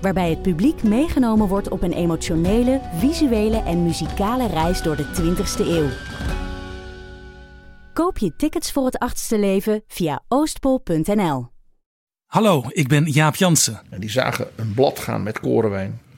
Waarbij het publiek meegenomen wordt op een emotionele, visuele en muzikale reis door de 20ste eeuw. Koop je tickets voor het achtste leven via oostpol.nl. Hallo, ik ben Jaap Jansen. En die zagen een blad gaan met korenwijn.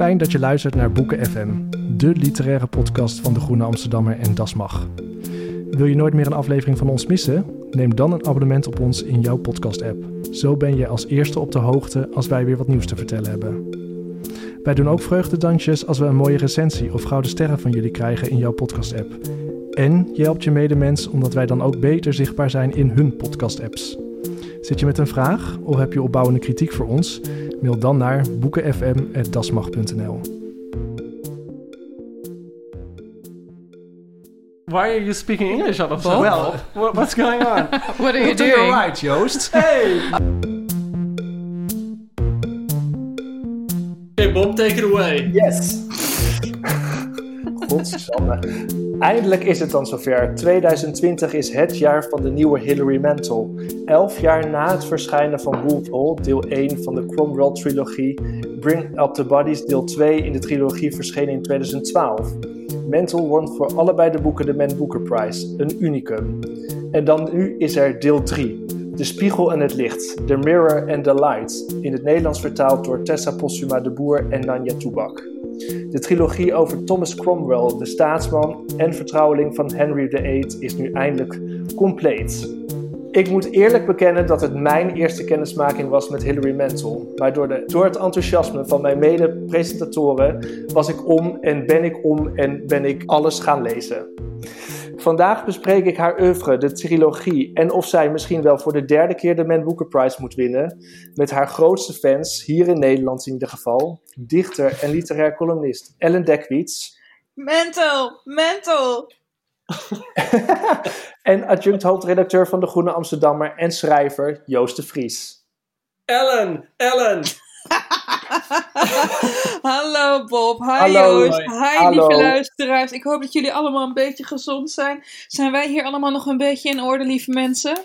Fijn dat je luistert naar Boeken FM, de literaire podcast van de Groene Amsterdammer en Das Mag. Wil je nooit meer een aflevering van ons missen? Neem dan een abonnement op ons in jouw podcast-app. Zo ben je als eerste op de hoogte als wij weer wat nieuws te vertellen hebben. Wij doen ook vreugdedansjes als we een mooie recensie of gouden sterren van jullie krijgen in jouw podcast-app. En je helpt je medemens omdat wij dan ook beter zichtbaar zijn in hun podcast-apps. Zit je met een vraag of heb je opbouwende kritiek voor ons? Mail dan naar boekenfm.dasmag.nl. Why are you speaking English all of a sudden? Well, what, what's going on? What are you doing? right, Joost. Hey! Okay, Bob, take it away. Yes. Eindelijk is het dan zover. 2020 is het jaar van de nieuwe Hilary Mantel. Elf jaar na het verschijnen van Wolf Hall, deel 1 van de Cromwell-trilogie, Bring Up the Bodies, deel 2 in de trilogie verschenen in 2012. Mantel won voor allebei de boeken de Man Booker Prize, een unicum. En dan nu is er deel 3. De Spiegel en het Licht, The Mirror and the Light, in het Nederlands vertaald door Tessa Postuma de Boer en Nanja Toebak. De trilogie over Thomas Cromwell, de staatsman en vertrouweling van Henry VIII, is nu eindelijk compleet. Ik moet eerlijk bekennen dat het mijn eerste kennismaking was met Hilary Mantel. Maar door, de, door het enthousiasme van mijn mede-presentatoren was ik om en ben ik om en ben ik alles gaan lezen. Vandaag bespreek ik haar oeuvre, de trilogie, en of zij misschien wel voor de derde keer de Man Booker Prize moet winnen. Met haar grootste fans, hier in Nederland in ieder geval, dichter en literair columnist Ellen Dekwits. Mental, mental. en adjunct hoofdredacteur van de Groene Amsterdammer en schrijver Joost de Vries. Ellen, Ellen. Hallo Bob, hi Hallo. Joost, hi Hallo. lieve luisteraars. Ik hoop dat jullie allemaal een beetje gezond zijn. Zijn wij hier allemaal nog een beetje in orde, lieve mensen?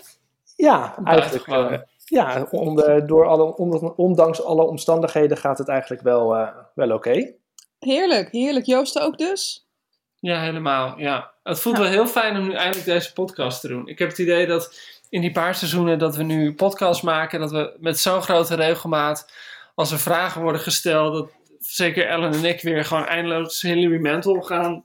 Ja, eigenlijk. Eh, ja, onder, door alle, onder- ondanks alle omstandigheden gaat het eigenlijk wel, eh, wel oké. Heerlijk, heerlijk. Joost ook dus? Ja, helemaal. Ja. Het voelt wel heel fijn om nu eindelijk deze podcast te doen. Ik heb het idee dat in die paar seizoenen dat we nu podcasts maken, dat we met zo'n grote regelmaat, als er vragen worden gesteld, dat zeker Ellen en ik weer gewoon eindeloos Hilary Mantel gaan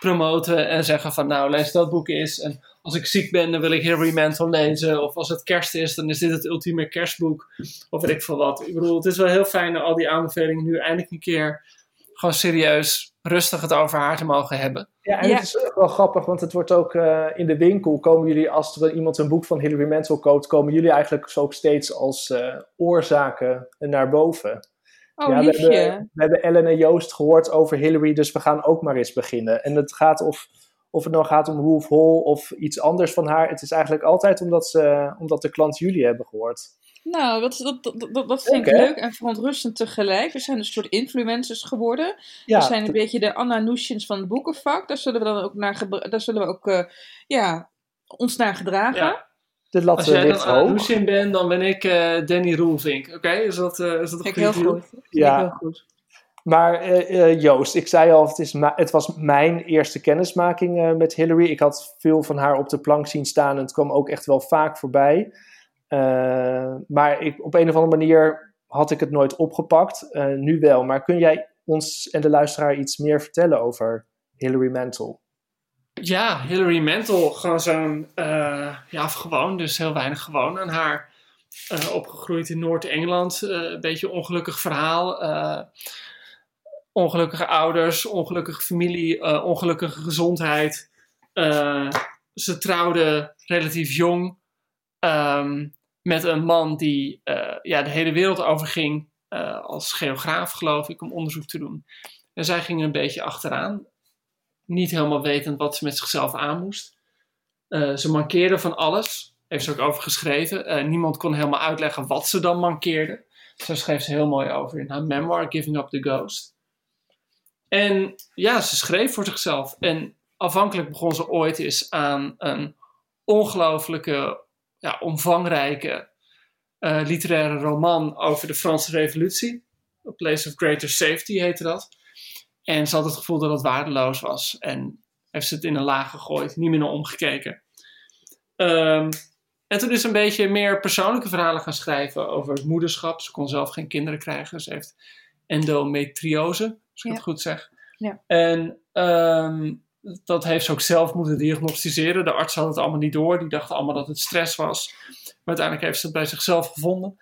promoten en zeggen van nou, lees dat boek eens. En als ik ziek ben, dan wil ik Hilary Mantel lezen. Of als het kerst is, dan is dit het ultieme kerstboek. Of weet ik veel wat. Ik bedoel, het is wel heel fijn dat al die aanbevelingen nu eindelijk een keer gewoon serieus rustig het over haar te mogen hebben. Ja, en Ja. het is ook wel grappig, want het wordt ook eh, in de winkel, komen jullie, als er iemand een boek van Hilary Mantel koopt, komen jullie eigenlijk zo ook steeds als eh, oorzaken naar boven. Oh, ja, we liefje. hebben, we hebben Ellen en Joost gehoord over Hillary, dus we gaan ook maar eens beginnen. En het gaat of, of het nou gaat om Wolf Hall of iets anders van haar. Het is eigenlijk altijd omdat, ze, omdat de klant jullie hebben gehoord. Nou, dat, dat, dat, dat, vind Leuk, ik leuk en verontrustend tegelijk. We zijn een soort influencers geworden. Ja, we zijn een beetje de Anna Nusjins van het boekenvak. Daar zullen we dan ook, naar daar zullen we ook eh, ja, ons naar gedragen. Ja. de lat Als jij dan hoog. Lucien bent, dan ben ik eh, Danny Roelvink. Oké, is dat, eh, is dat een heel goed. Ja. ik heel goed. Maar eh, eh, Joost, ik zei al, het, is ma- het was mijn eerste kennismaking eh, met Hillary. Ik had veel van haar op de plank zien staan en het kwam ook echt wel vaak voorbij. Eh, maar ik, op een of andere manier had ik het nooit opgepakt. Eh, nu wel. Maar kun jij ons en de luisteraar iets meer vertellen over Hilary Mantel? Ja, Hilary Mantel, gewoon zo'n, uh, ja, gewoon, dus heel weinig gewoon aan haar. Opgegroeid in Noord-Engeland, een beetje ongelukkig verhaal. ongelukkige ouders, ongelukkige familie, ongelukkige gezondheid. ze trouwde relatief jong um, met een man die ja, de hele wereld overging als geograaf, geloof ik, om onderzoek te doen. En zij ging een beetje achteraan niet helemaal wetend wat ze met zichzelf aan moest. Uh, ze mankeerde van alles, heeft ze ook over geschreven. Uh, niemand kon helemaal uitleggen wat ze dan mankeerde. Zo schreef ze heel mooi over in haar memoir Giving Up the Ghost. En ja, ze schreef voor zichzelf. En afhankelijk begon ze ooit eens aan een ongelooflijke, ja, omvangrijke uh, literaire roman over de Franse Revolutie. A Place of Greater Safety heette dat. En ze had het gevoel dat het waardeloos was. En heeft ze het in een laag gegooid, niet meer naar omgekeken. Um, en toen is ze een beetje meer persoonlijke verhalen gaan schrijven over het moederschap. Ze kon zelf geen kinderen krijgen. Ze heeft endometriose, als ik het goed zeg. Ja. En um, dat heeft ze ook zelf moeten diagnosticeren. De arts had het allemaal niet door. Die dachten allemaal dat het stress was. Maar uiteindelijk heeft ze het bij zichzelf gevonden.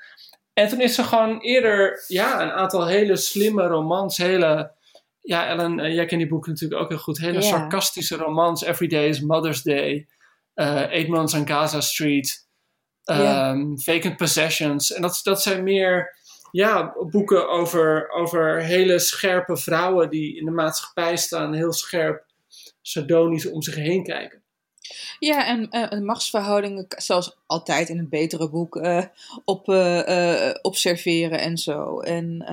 En toen is ze gewoon eerder ja, een aantal hele slimme romans, hele ja, Ellen, uh, jij kent die boeken natuurlijk ook heel goed. Hele sarcastische romans. Every Day is Mother's Day. Uh, Eight Months on Gaza Street. Um, Vacant Possessions. En dat, dat zijn meer ja, boeken over, over hele scherpe vrouwen die in de maatschappij staan. Heel scherp, sardonisch om zich heen kijken. Ja, en uh, machtsverhoudingen, zoals altijd in een betere boek uh, op, uh, observeren en zo. En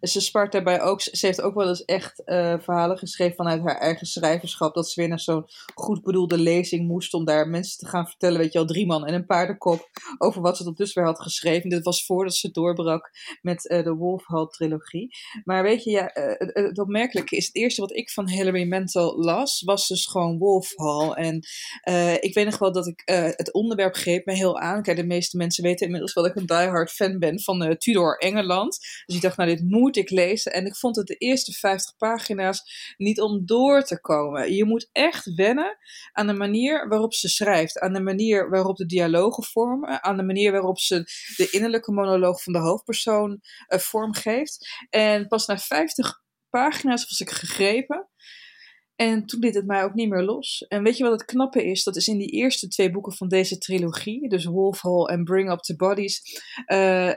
ze spart daarbij ook, ze heeft ook wel eens echt verhalen geschreven vanuit haar eigen schrijverschap. Dat ze weer naar zo'n goed bedoelde lezing moest om daar mensen te gaan vertellen, weet je wel, drie man en een paardenkop, over wat ze tot dusver had geschreven. Dit was voordat ze doorbrak met de Wolf Hall trilogie. Maar weet je, ja, het, opmerkelijke is, het eerste wat ik van Hilary Mantel las, was dus gewoon Wolf Hall. En ik weet nog wel dat ik het onderwerp greep heel aan. Kijk, de meeste mensen weten inmiddels wel dat ik een diehard fan ben van uh, Tudor Engeland. Dus ik dacht, nou, dit moet ik lezen. En ik vond het de eerste 50 pagina's niet om door te komen. Je moet echt wennen aan de manier waarop ze schrijft. Aan de manier waarop de dialogen vormen. Aan de manier waarop ze de innerlijke monoloog van de hoofdpersoon vormgeeft. En pas na 50 pagina's was ik gegrepen. En toen liet het mij ook niet meer los. En weet je wat het knappe is? Dat is in die eerste twee boeken van deze trilogie, dus Wolf Hall en Bring Up the Bodies, uh,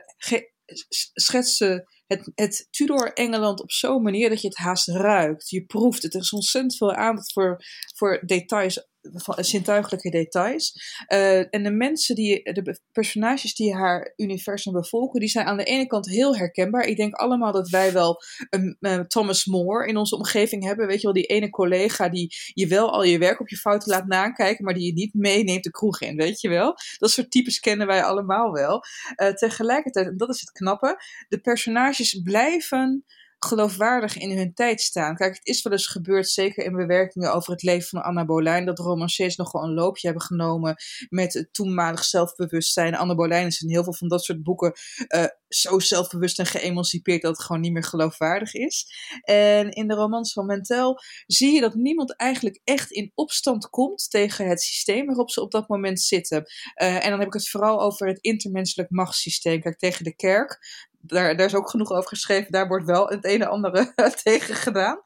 schetsen het, het Tudor Engeland op zo'n manier dat je het haast ruikt. Je proeft het. Er is ontzettend veel aandacht voor, voor details zintuigelijke details. Uh, en de mensen die, de personages die haar universum bevolken, die zijn aan de ene kant heel herkenbaar. Ik denk allemaal dat wij wel een, uh, Thomas More in onze omgeving hebben. Weet je wel, die ene collega die je wel al je werk op je fouten laat nakijken, maar die je niet meeneemt de kroeg in, weet je wel. Dat soort types kennen wij allemaal wel. Uh, tegelijkertijd, en dat is het knappe, de personages blijven geloofwaardig in hun tijd staan. Kijk, het is wel eens gebeurd, zeker in bewerkingen over het leven van Anna Bolijn, dat romanciers nog wel een loopje hebben genomen met het toenmalig zelfbewustzijn. Anna Bolijn is in heel veel van dat soort boeken uh, zo zelfbewust en geëmancipeerd dat het gewoon niet meer geloofwaardig is. En in de romans van Mentel zie je dat niemand eigenlijk echt in opstand komt tegen het systeem waarop ze op dat moment zitten. Uh, en dan heb ik het vooral over het intermenselijk machtssysteem. Kijk, tegen de kerk, daar, is ook genoeg over geschreven. Daar wordt wel het ene en andere tegen gedaan.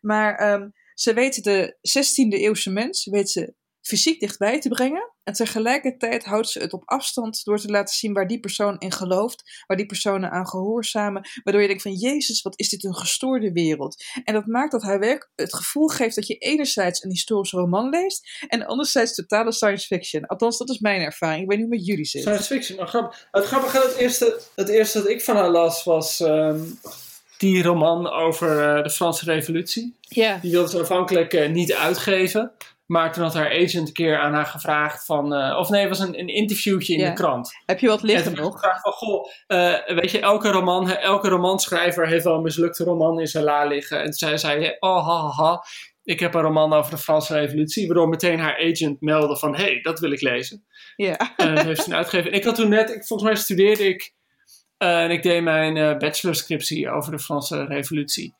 Maar um, ze weten de 16e eeuwse mens, weet ze fysiek dichtbij te brengen. En tegelijkertijd houdt ze het op afstand door te laten zien waar die persoon in gelooft, waar die personen aan gehoorzamen, waardoor je denkt van Jezus, wat is dit een gestoorde wereld. En dat maakt dat haar werk het gevoel geeft dat je enerzijds een historische roman leest en anderzijds totale science fiction. Althans, dat is mijn ervaring. Ik weet niet hoe met jullie zit. Science fiction, nou grappig. Het grappige, het eerste, het eerste dat ik van haar las was um, die roman over uh, de Franse revolutie. Ja. Die wilde ze aanvankelijk uh, niet uitgeven. Maar toen had haar agent een keer aan haar gevraagd van... Uh, of nee, het was een, een interviewtje in Ja. de krant. Heb je wat liggen En toen nog? gevraagd van, goh, eh, weet je, elke, roman, elke romanschrijver heeft wel een mislukte roman in zijn la liggen. En toen zei zij, oh, ha, ha, ha, ik heb een roman over de Franse revolutie. Waardoor meteen haar agent meldde van, hé, hey, dat wil ik lezen. Ja. En dat heeft ze uitgegeven. En ik had toen net, ik, volgens mij studeerde ik... eh, en ik deed mijn eh bachelorscriptie over de Franse revolutie.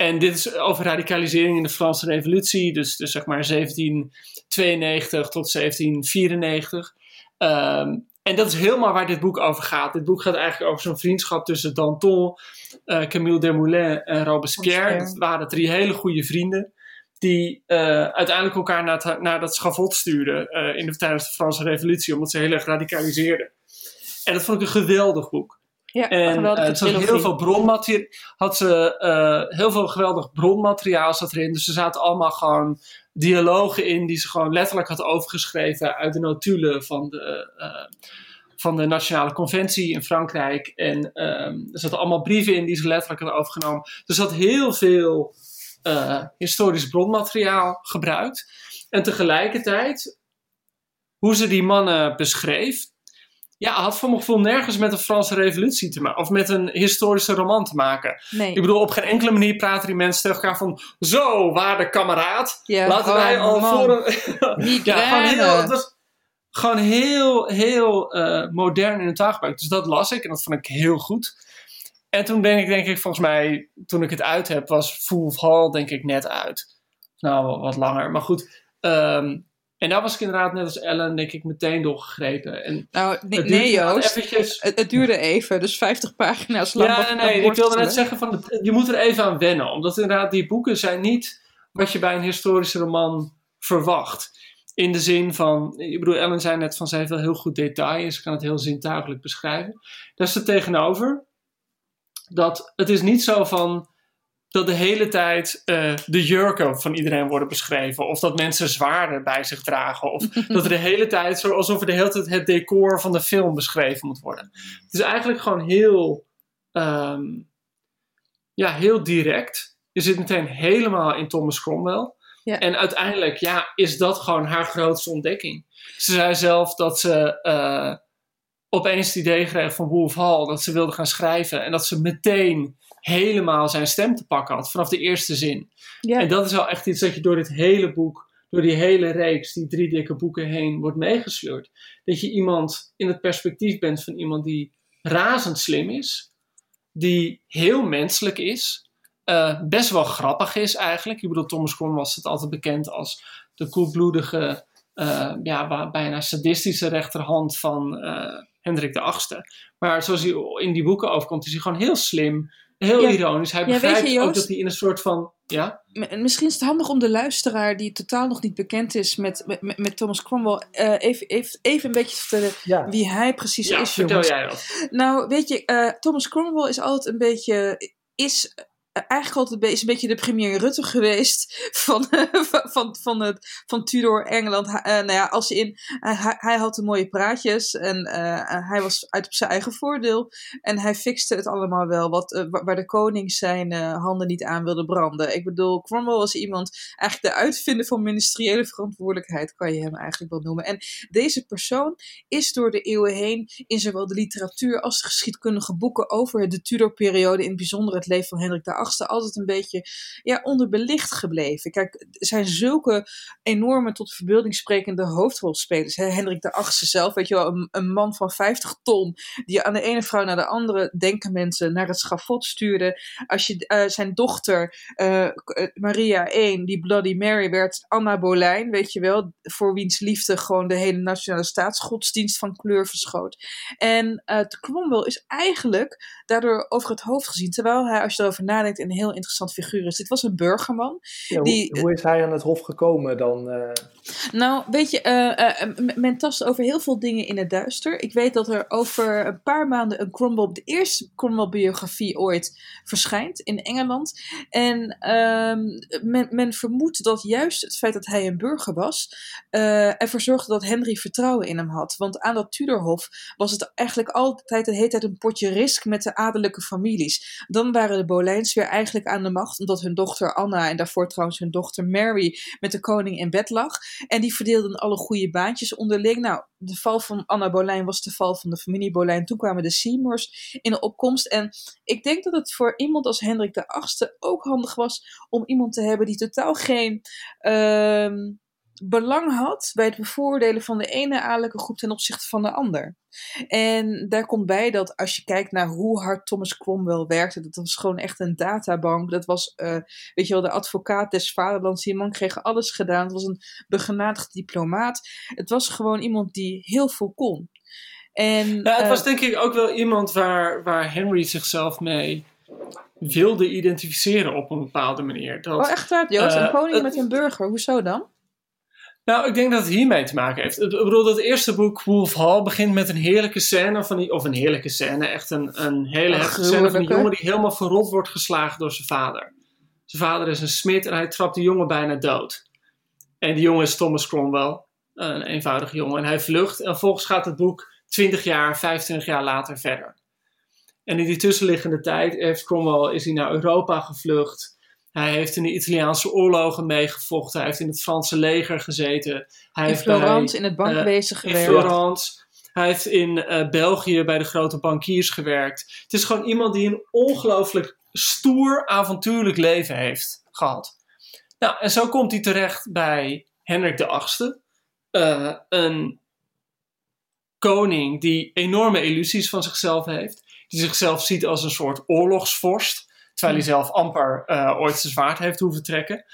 En dit is over radicalisering in de Franse Revolutie, dus, dus zeg maar 1792 tot 1794. Ehm, en dat is helemaal waar dit boek over gaat. Dit boek gaat eigenlijk over zo'n vriendschap tussen Danton, uh, Camille Desmoulins en Robespierre. Dat waren drie hele goede vrienden. Die uh, uiteindelijk elkaar naar, het, naar dat schavot stuurden uh, in de, tijdens de Franse Revolutie, omdat ze heel erg radicaliseerden. En dat vond ik een geweldig boek. Ja, en uh, het heel veel bronmateriaal. Had ze uh, heel veel geweldig bronmateriaal zat erin. Dus er zaten allemaal gewoon dialogen in die ze gewoon letterlijk had overgeschreven uit de notulen van de, uh, van de Nationale Conventie in Frankrijk. En er zaten allemaal brieven in die ze letterlijk had overgenomen. Dus ze had heel veel historisch bronmateriaal gebruikt. En tegelijkertijd, hoe ze die mannen beschreef, ja, had voor mijn gevoel nergens met de Franse revolutie te maken. Of met een historische roman te maken. Nee. Ik bedoel, op geen enkele manier praten die mensen tegen elkaar van... Zo, waarde kameraad. Ja, laten wij al man. voor een... Niet ja, gewoon heel, gewoon heel, heel eh, modern in het taalgebruik. Dus dat las ik en dat vond ik heel goed. En toen denk ik, denk ik, volgens mij, toen ik het uit heb, was Fool of Hall denk ik net uit. Nou, wat langer. Maar goed, ehm, en daar was ik inderdaad net als Ellen, denk ik, meteen doorgegrepen. En Nou, nee, Joost. eventjes- Het, het duurde even, dus 50 pagina's lang. Ja, nee, nee. Ik wilde net zeggen, van je moet er even aan wennen. Omdat inderdaad die boeken zijn niet wat je bij een historische roman verwacht. In de zin van, ik bedoel, Ellen zei net van, ze heeft wel heel goed detail en ze kan het heel zintuigelijk beschrijven. Daar is er tegenover dat het is niet zo van dat de hele tijd eh, de jurken van iedereen worden beschreven. Of dat mensen zwaarden bij zich dragen. Of dat er de hele tijd, zo alsof er de hele tijd het decor van de film beschreven moet worden. Het is eigenlijk gewoon heel, ehm, ja, heel direct. Je zit meteen helemaal in Thomas Cromwell. Ja. En uiteindelijk, ja, is dat gewoon haar grootste ontdekking. Ze zei zelf dat ze eh, opeens het idee kreeg van Wolf Hall dat ze wilde gaan schrijven. En dat ze meteen helemaal zijn stem te pakken had vanaf de eerste zin. En dat is wel echt iets dat je door dit hele boek, door die hele reeks, die drie dikke boeken heen, wordt meegesleurd. Dat je iemand in het perspectief bent van iemand die razend slim is, die heel menselijk is, eh, best wel grappig is eigenlijk. Ik bedoel, Thomas Cromwell was het altijd bekend als de koelbloedige, eh, ja, bijna sadistische rechterhand van eh, Hendrik de VIII. Maar zoals hij in die boeken overkomt, is hij gewoon heel slim, heel Ja. ironisch. Hij Ja, begrijpt je, ook dat hij in een soort van, ja... Misschien is het handig om de luisteraar die totaal nog niet bekend is met, met, met Thomas Cromwell eh, even, even, even een beetje te vertellen Ja. wie hij precies Ja, is. vertel jongens. jij dat. Nou, weet je, eh, Thomas Cromwell is altijd een beetje. Is eigenlijk altijd een beetje, de premier Rutte geweest van, van, van, van, het, van Tudor Engeland. Eh, nou ja, als in, hij, had de mooie praatjes en eh, hij was uit op zijn eigen voordeel. En hij fixte het allemaal wel, wat, eh, wa- waar de koning zijn eh, handen niet aan wilde branden. Ik bedoel, Cromwell was iemand, eigenlijk de uitvinder van ministeriële verantwoordelijkheid, kan je hem eigenlijk wel noemen. En deze persoon is door de eeuwen heen in zowel de literatuur als de geschiedkundige boeken over de Tudor-periode, in het bijzonder het leven van Hendrik VIII, altijd een beetje ja, onderbelicht gebleven. Kijk, er zijn zulke enorme tot de verbeelding sprekende hoofdrolspelers. Hè? Hendrik VIII zelf, weet je wel, een, man van 50 ton, die aan de ene vrouw naar de andere, denken mensen, naar het schafot stuurde. Als je eh, zijn dochter, eh, eh, Maria I, die Bloody Mary, werd Anna Boleyn, weet je wel, voor wiens liefde gewoon de hele nationale staatsgodsdienst van kleur verschoot. En uh, Cromwell is eigenlijk daardoor over het hoofd gezien, terwijl hij, als je erover nadenkt, een heel interessant figuur is. Dit was een burgerman. Ja, hoe, die, hoe is hij aan het hof gekomen dan? eh? nou, weet je, eh, eh, men tast over heel veel dingen in het duister. Ik weet dat er over een paar maanden een Cromwell, de eerste Cromwell-biografie ooit verschijnt in Engeland. En ehm, men, men vermoedt dat juist het feit dat hij een burger was, ervoor zorgde dat Henry vertrouwen in hem had. Want aan dat Tudorhof was het eigenlijk altijd de hele tijd een potje risk met de adellijke families. Dan waren de Boleyns eigenlijk aan de macht, omdat hun dochter Anna en daarvoor trouwens hun dochter Mary met de koning in bed lag. En die verdeelden alle goede baantjes onderling. Nou, de val van Anna Boleyn was de val van de familie Boleyn. Toen kwamen de Seymours in de opkomst. En ik denk dat het voor iemand als Hendrik VIII ook handig was om iemand te hebben die totaal geen. ehm, belang had bij het bevoordelen van de ene adellijke groep ten opzichte van de ander. En daar komt bij dat als je kijkt naar hoe hard Thomas Cromwell werkte, dat was gewoon echt een databank. Dat was, uh, weet je wel, de advocaat des vaderlands. Die man kreeg alles gedaan. Het was een begenadigd diplomaat. Het was gewoon iemand die heel veel kon. En, ja, het was denk ik ook wel iemand waar, waar Henry zichzelf mee wilde identificeren op een bepaalde manier. Dat, oh, echt waar, Joost? Een koning met een burger, hoezo dan? Nou, ik denk dat het hiermee te maken heeft. Ik bedoel, het eerste boek, Wolf Hall, begint met een heerlijke scène van die, of een heerlijke scène, echt een, een hele heftige scène van die jongen die helemaal verrot wordt geslagen door zijn vader. Zijn vader is een smid en hij trapt die jongen bijna dood. En die jongen is Thomas Cromwell, een eenvoudige jongen. En hij vlucht en vervolgens gaat het boek 20 jaar, 25 jaar later verder. En in die tussenliggende tijd heeft Cromwell, is hij naar Europa gevlucht. Hij heeft in de Italiaanse oorlogen meegevochten. Hij heeft in het Franse leger gezeten. Hij in heeft Florence in het bankwezen uh, gewerkt. In Florence. Hij heeft in uh, België bij de grote bankiers gewerkt. Het is gewoon iemand die een ongelooflijk stoer, avontuurlijk leven heeft gehad. Nou, en zo komt hij terecht bij Hendrik de VIII. Uh, een koning die enorme illusies van zichzelf heeft. Die zichzelf ziet als een soort oorlogsvorst. Terwijl hij zelf amper uh, ooit zijn zwaard heeft hoeven trekken.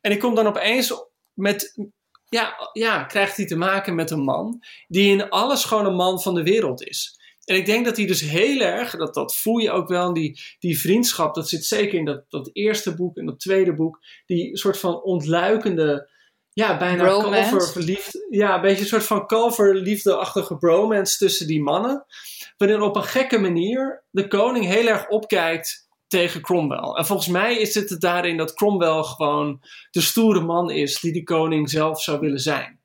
En ik kom dan opeens met. Ja, ja, krijgt hij te maken met een man die in alles gewoon een man van de wereld is. En ik denk dat hij dus heel erg, dat, dat voel je ook wel, die, die vriendschap, dat zit zeker in dat, dat eerste boek en dat tweede boek, die soort van ontluikende, ja, bijna kalververliefd, ja, een beetje een soort van kalverliefdeachtige bromance tussen die mannen. Waarin op een gekke manier de koning heel erg opkijkt tegen Cromwell. En volgens mij is het daarin dat Cromwell gewoon de stoere man is die de koning zelf zou willen zijn.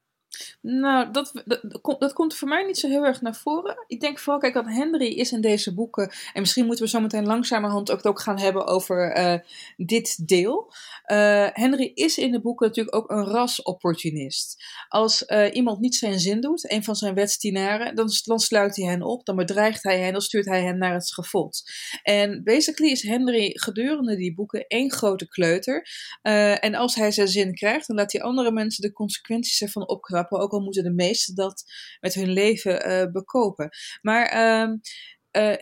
Nou, dat, dat, dat, komt voor mij niet zo heel erg naar voren. Ik denk vooral, kijk, dat Henry is in deze boeken. En misschien moeten we zo meteen langzamerhand ook, ook gaan hebben over uh, dit deel. Uh, Henry is in de boeken natuurlijk ook een rasopportunist. Als uh, iemand niet zijn zin doet, een van zijn wetsdienaren, dan, dan sluit hij hen op, dan bedreigt hij hen, dan stuurt hij hen naar het schavot. En basically is Henry gedurende die boeken één grote kleuter. en als hij zijn zin krijgt, dan laat hij andere mensen de consequenties ervan opknappen. Ook al moeten de meesten dat met hun leven uh, bekopen. Maar uh, uh,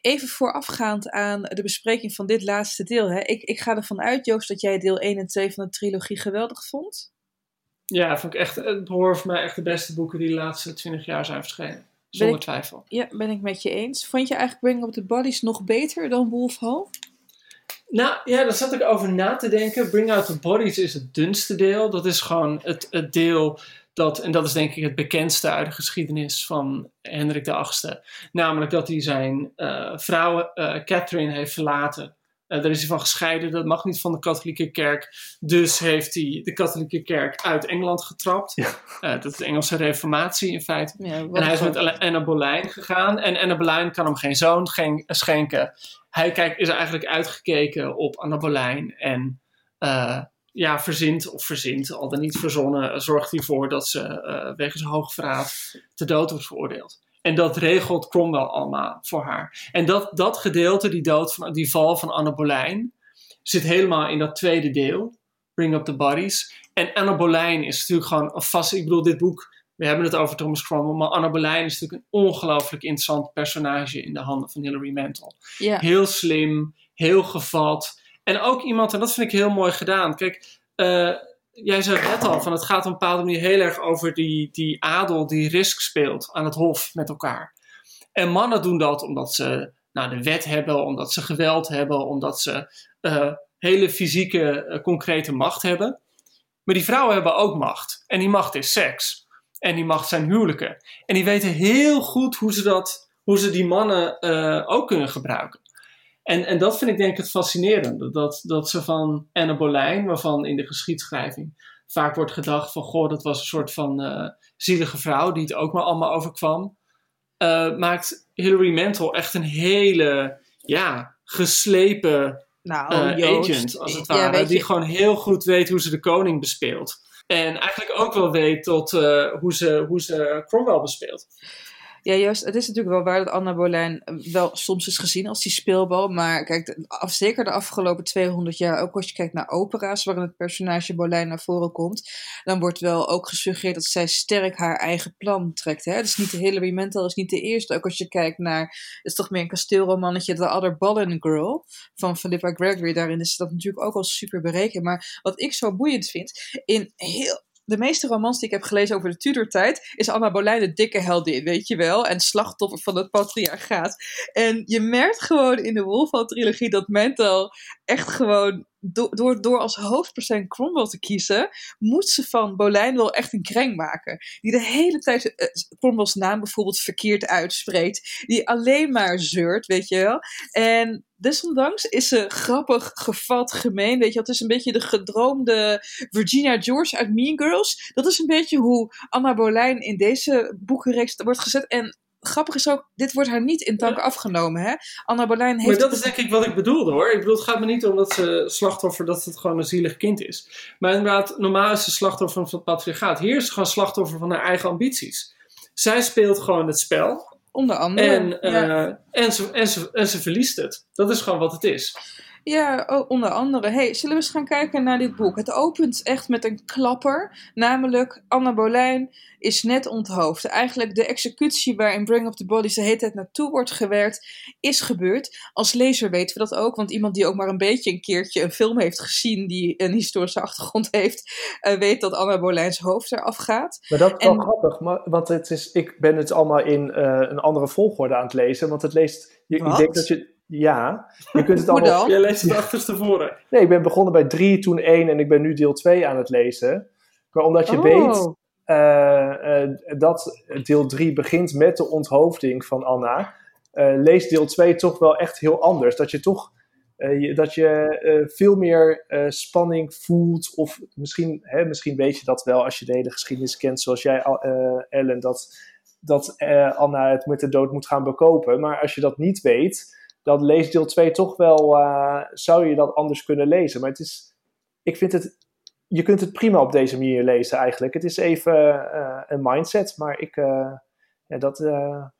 even voorafgaand aan de bespreking van dit laatste deel. Hè. Ik, ik ga ervan uit, Joost, dat jij deel 1 en 2 van de trilogie geweldig vond. Ja, vond ik echt, het behoort voor mij echt de beste boeken die de laatste 20 jaar zijn verschenen. Zonder ik, twijfel. Ja, ben ik met je eens. Vond je eigenlijk Bring Up the Bodies nog beter dan Wolf Hall? Nou ja, daar zat ik over na te denken. Bring Out the Bodies is het dunste deel. Dat is gewoon het, het deel dat, en dat is denk ik het bekendste uit de geschiedenis van Hendrik VIII. Namelijk dat hij zijn uh, vrouw uh, Catherine heeft verlaten. Uh, daar is hij van gescheiden, dat mag niet van de katholieke kerk. Dus heeft hij de katholieke kerk uit Engeland getrapt. Ja. dat is de Engelse reformatie in feite. Ja, en hij is met Anna Boleyn gegaan. En Anna Boleyn kan hem geen zoon schenken. Hij kijk, is eigenlijk uitgekeken op Anna Boleyn. En ja, verzint of verzint, al dan niet verzonnen, zorgt hij ervoor dat ze uh, wegens hoogverraad te dood wordt veroordeeld. En dat regelt Cromwell allemaal voor haar. En dat, dat gedeelte, die dood van die val van Anne Boleyn, zit helemaal in dat tweede deel, Bring Up the Bodies. En Anne Boleyn is natuurlijk gewoon een vast. Ik bedoel, dit boek, we hebben het over Thomas Cromwell, maar Anne Boleyn is natuurlijk een ongelooflijk interessant personage in de handen van Hilary Mantel. Heel slim, heel gevat. En ook iemand, en dat vind ik heel mooi gedaan. Kijk, uh, jij zei net al, van het gaat op een bepaalde manier heel erg over die, die adel die risk speelt aan het hof met elkaar. En mannen doen dat omdat ze nou, de wet hebben, omdat ze geweld hebben, omdat ze uh, hele fysieke, uh, concrete macht hebben. Maar die vrouwen hebben ook macht. En die macht is seks. En die macht zijn huwelijken. En die weten heel goed hoe ze, dat, hoe ze die mannen ook kunnen gebruiken. En, en dat vind ik denk ik het fascinerende. Dat, dat ze van Anne Boleyn, waarvan in de geschiedschrijving vaak wordt gedacht van... Goh, dat was een soort van uh, zielige vrouw die het ook maar allemaal overkwam. Uh, maakt Hilary Mantel echt een hele, ja, geslepen nou, uh, agent, als het ware. Ja, die gewoon heel goed weet hoe ze de koning bespeelt. En eigenlijk ook wel weet tot, hoe, ze, hoe ze Cromwell bespeelt. Ja, juist. Het is natuurlijk wel waar dat Anna Boleyn wel soms is gezien als die speelbal. Maar kijk, af, zeker de afgelopen 200 jaar, ook als je kijkt naar opera's waarin het personage Boleyn naar voren komt, dan wordt wel ook gesuggereerd dat zij sterk haar eigen plan trekt. Hè? Dus niet de Hilary Mantel is niet de eerste. Ook als je kijkt naar, het is toch meer een kasteelromannetje, The Other Ballin Girl van Philippa Gregory. Daarin is dat natuurlijk ook al super berekend. Maar wat ik zo boeiend vind, in heel de meeste romans die ik heb gelezen over de Tudor-tijd, is Anna Boleyn de dikke heldin, weet je wel? En slachtoffer van het patriarchaat. En je merkt gewoon in de Wolfhall-trilogie dat Mantel echt gewoon door, door als hoofdpersoon Cromwell te kiezen, moet ze van Boleyn wel echt een kreng maken. Die de hele tijd uh, Cromwell's naam bijvoorbeeld verkeerd uitspreekt. Die alleen maar zeurt, weet je wel. En desondanks is ze grappig, gevat, gemeen. Weet je, het is een beetje de gedroomde Virginia George uit Mean Girls. Dat is een beetje hoe Anna Boleyn in deze boekenreeks wordt gezet. En grappig is ook, dit wordt haar niet in dank afgenomen. Hè? Anna Boleyn heeft... Maar dat is denk ik wat ik bedoelde hoor. Ik bedoel, het gaat me niet om dat ze slachtoffer, dat het gewoon een zielig kind is. Maar inderdaad, normaal is ze slachtoffer van het patriarchaat. Hier is ze gewoon slachtoffer van haar eigen ambities. Zij speelt gewoon het spel. Onder andere. En, uh, en, ze, en, ze, en ze verliest het. Dat is gewoon wat het is. Ja, oh, onder andere. Hey, zullen we eens gaan kijken naar dit boek? Het opent echt met een klapper. Namelijk, Anna Boleyn is net onthoofd. Eigenlijk de executie waarin Bring Up the Bodies de hele tijd naartoe wordt gewerkt, is gebeurd. Als lezer weten we dat ook, want iemand die ook maar een beetje een keertje een film heeft gezien die een historische achtergrond heeft, uh, weet dat Anna Boleyn's hoofd eraf gaat. Maar dat is wel grappig, maar, want het is, ik ben het allemaal in uh, een andere volgorde aan het lezen, want het leest... Je, ik denk dat je, ja, je kunt het allemaal... Je leest het achterstevoren. Nee, ik ben begonnen bij 3, toen 1 en ik ben nu deel 2 aan het lezen. Maar omdat je oh. weet uh, uh, dat deel 3 begint met de onthoofding van Anna, uh, leest deel 2 toch wel echt heel anders. Dat je toch je, dat je veel meer spanning voelt, of misschien, hè, misschien weet je dat wel als je de hele geschiedenis kent, zoals jij, Ellen, dat, dat Anna het met de dood moet gaan bekopen. Maar als je dat niet weet, dan leest deel 2 toch wel, uh, zou je dat anders kunnen lezen. Maar het is, ik vind het, je kunt het prima op deze manier lezen eigenlijk. Het is even uh, een mindset, maar ik, uh, ja, dat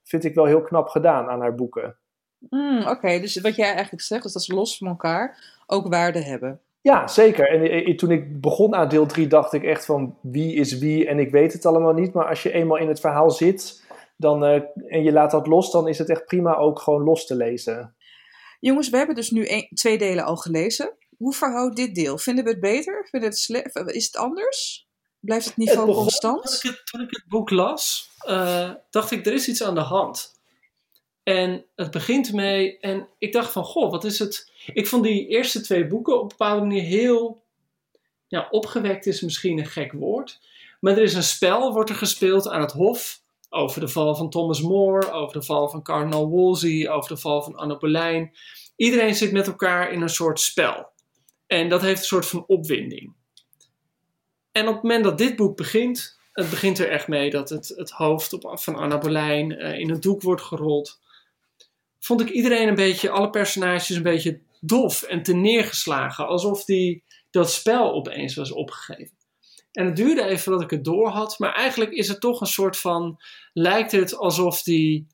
vind ik wel heel knap gedaan aan haar boeken. Mm, Oké, dus wat jij eigenlijk zegt, is dat ze los van elkaar ook waarde hebben. Ja, zeker. En toen ik begon aan deel 3 dacht ik echt van wie is wie en ik weet het allemaal niet. Maar als je eenmaal in het verhaal zit, dan, uh, en je laat dat los, dan is het echt prima ook gewoon los te lezen. Jongens, we hebben dus nu een, twee delen al gelezen. Hoe verhoudt dit deel? Vinden we het beter? Vinden het slecht? Is het anders? Blijft het niveau het constant? Toen ik, het, toen ik, het, boek las, uh, dacht ik, er is iets aan de hand. En het begint mee, en ik dacht van, goh, wat is het? Ik vond die eerste twee boeken op een bepaalde manier heel, ja, opgewekt is misschien een gek woord. Maar er is een spel, wordt er gespeeld aan het hof over de val van Thomas More, over de val van Cardinal Wolsey, over de val van Anne Boleyn. Iedereen zit met elkaar in een soort spel. En dat heeft een soort van opwinding. En op het moment dat dit boek begint, het begint er echt mee dat het, het hoofd op, van Anna Boleyn uh, in een doek wordt gerold. Vond ik iedereen een beetje, alle personages een beetje dof en te neergeslagen. Alsof die dat spel opeens was opgegeven. En het duurde even dat ik het door had. Maar eigenlijk is het toch een soort van. Lijkt het alsof die.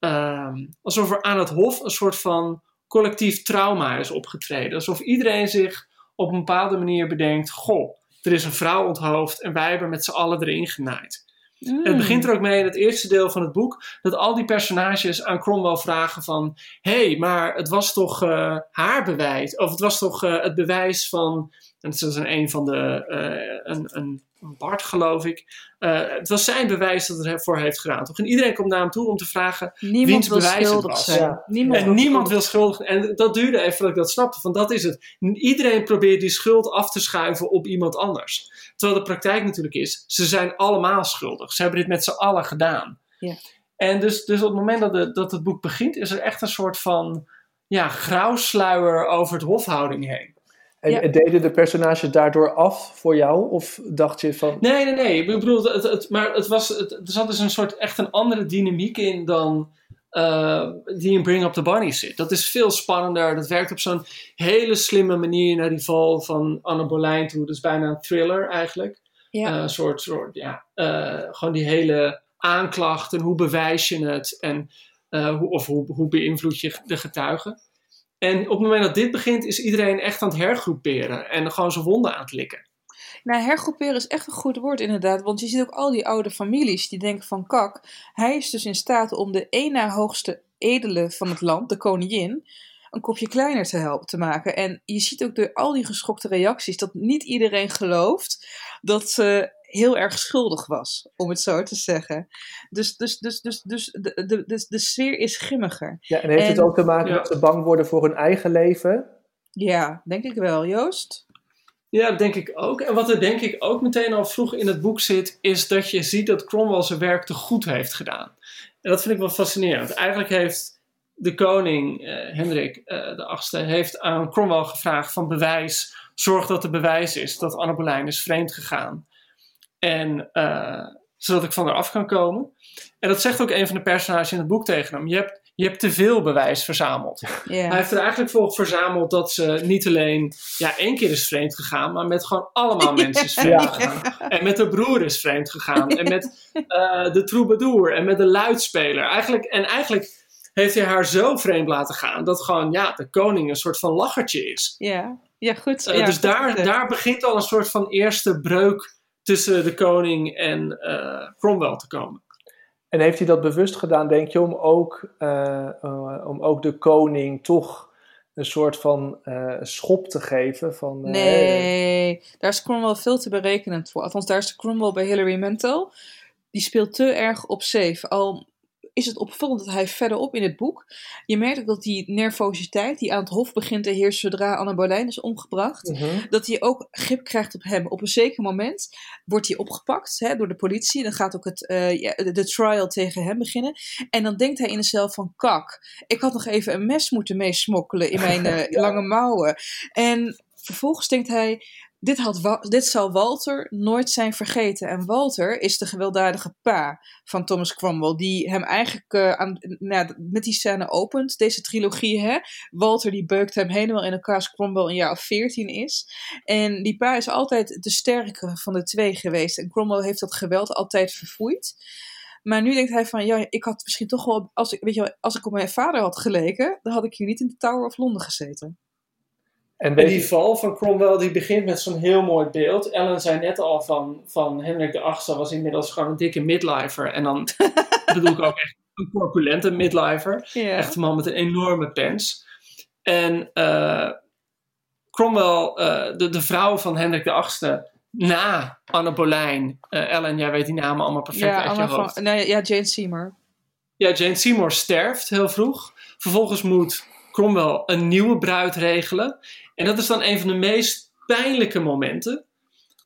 Uh, alsof er aan het Hof een soort van collectief trauma is opgetreden. Alsof iedereen zich op een bepaalde manier bedenkt: Goh, er is een vrouw onthoofd en wij hebben met z'n allen erin genaaid. Mm. Het begint er ook mee in het eerste deel van het boek dat al die personages aan Cromwell vragen van hé, hey, maar het was toch uh, haar bewijs of het was toch uh, het bewijs van en dat is een, van de, uh, een, een, Bart geloof ik. Uh, het was zijn bewijs dat het ervoor heeft gedaan. Toch? En iedereen komt naar hem toe om te vragen niemand wiens bewijs het was. Ja. Niemand en niemand wil schuldig En dat duurde even dat ik dat snapte. Van dat is het. Iedereen probeert die schuld af te schuiven op iemand anders. Terwijl de praktijk natuurlijk is, ze zijn allemaal schuldig. Ze hebben dit met z'n allen gedaan. Ja. En dus, dus op het moment dat, de, dat het boek begint, is er echt een soort van ja, grauwsluier over het hofhouding heen. En deden de personages daardoor af voor jou? Of dacht je van... Nee, nee, nee. Ik bedoel, het, het, maar het was, het, er zat dus een soort echt een andere dynamiek in dan uh, die in Bring Up The Bunny zit. Dat is veel spannender. Dat werkt op zo'n hele slimme manier naar die val van Anne Boleyn toe. Dat is bijna een thriller eigenlijk. Ja. Uh, een soort, soort ja, uh, gewoon die hele aanklacht en hoe bewijs je het en uh, hoe, of hoe, hoe beïnvloed je de getuigen. En op het moment dat dit begint, is iedereen echt aan het hergroeperen en gewoon zijn wonden aan het likken. Nou, hergroeperen is echt een goed woord inderdaad. Want je ziet ook al die oude families die denken van kak. Hij is dus in staat om de één na hoogste edele van het land, de koningin, een kopje kleiner te helpen te maken. En je ziet ook door al die geschokte reacties dat niet iedereen gelooft dat ze heel erg schuldig was, om het zo te zeggen. Dus, dus, dus, dus, dus de, de, de, de sfeer is grimmiger. Ja, en heeft het ook te maken dat ze bang worden voor hun eigen leven? Ja, denk ik wel. Joost? Ja, dat denk ik ook. En wat er denk ik ook meteen al vroeg in het boek zit, is dat je ziet dat Cromwell zijn werk te goed heeft gedaan. En dat vind ik wel fascinerend. Eigenlijk heeft de koning, uh, Hendrik uh, de Achtste, heeft aan Cromwell gevraagd van bewijs, zorg dat er bewijs is dat Anne Boleyn is vreemd gegaan. En uh, zodat ik van eraf kan komen. En dat zegt ook een van de personages in het boek tegen hem. Je hebt, je hebt te veel bewijs verzameld. Hij heeft er eigenlijk voor verzameld dat ze niet alleen ja, één keer is vreemd gegaan, maar met gewoon allemaal mensen is vreemd gegaan. En met de broer is vreemd gegaan. En met uh, de troubadour en met de luidspeler. Eigenlijk, en eigenlijk heeft hij haar zo vreemd laten gaan dat gewoon ja, de koning een soort van lachertje is. Ja, ja goed. Uh, dus daar, daar begint al een soort van eerste breuk tussen de koning en uh, Cromwell te komen. En heeft hij dat bewust gedaan, denk je, om ook, uh, uh, om ook de koning toch een soort van schop te geven? Van, nee, daar is Cromwell veel te berekenend voor. Althans, daar is Cromwell bij Hilary Mantel. Die speelt te erg op safe. Al is het opvallend dat hij verderop in het boek. Je merkt ook dat die nervositeit die aan het hof begint te heersen zodra Anne Boleyn is omgebracht. Mhm. Dat hij ook grip krijgt op hem. Op een zeker moment wordt hij opgepakt hè, door de politie. Dan gaat ook het, uh, ja, de, de trial tegen hem beginnen. En dan denkt hij in zichzelf van kak. Ik had nog even een mes moeten meesmokkelen in mijn uh, Ja. lange mouwen. En vervolgens denkt hij. Dit, had dit zal Walter nooit zijn vergeten. En Walter is de gewelddadige pa van Thomas Cromwell, die hem eigenlijk eh, aan, nou, met die scène opent, deze trilogie. Hè? Walter die beukt hem helemaal in elkaar als Cromwell een jaar of veertien is. En die pa is altijd de sterkere van de twee geweest. En Cromwell heeft dat geweld altijd verfoeid. Maar nu denkt hij van, ja, ik had misschien toch wel, als ik, weet je als ik op mijn vader had geleken, dan had ik hier niet in de Tower of Londen gezeten. En En die val van Cromwell die begint met zo'n heel mooi beeld. Ellen zei net al van, van Hendrik de Achtste was inmiddels gewoon een dikke midlifer. En dan bedoel ik ook echt een corpulente midlifer. Echt een man met een enorme pens. En eh, Cromwell, eh, de, de vrouw van Hendrik de Achtste, na Anne Boleyn. eh, Ellen, jij weet die namen allemaal perfect Ja, uit je hoofd. van, nee, ja, Jane Seymour. Ja, Jane Seymour sterft heel vroeg. Vervolgens moet Cromwell een nieuwe bruid regelen. En dat is dan een van de meest pijnlijke momenten.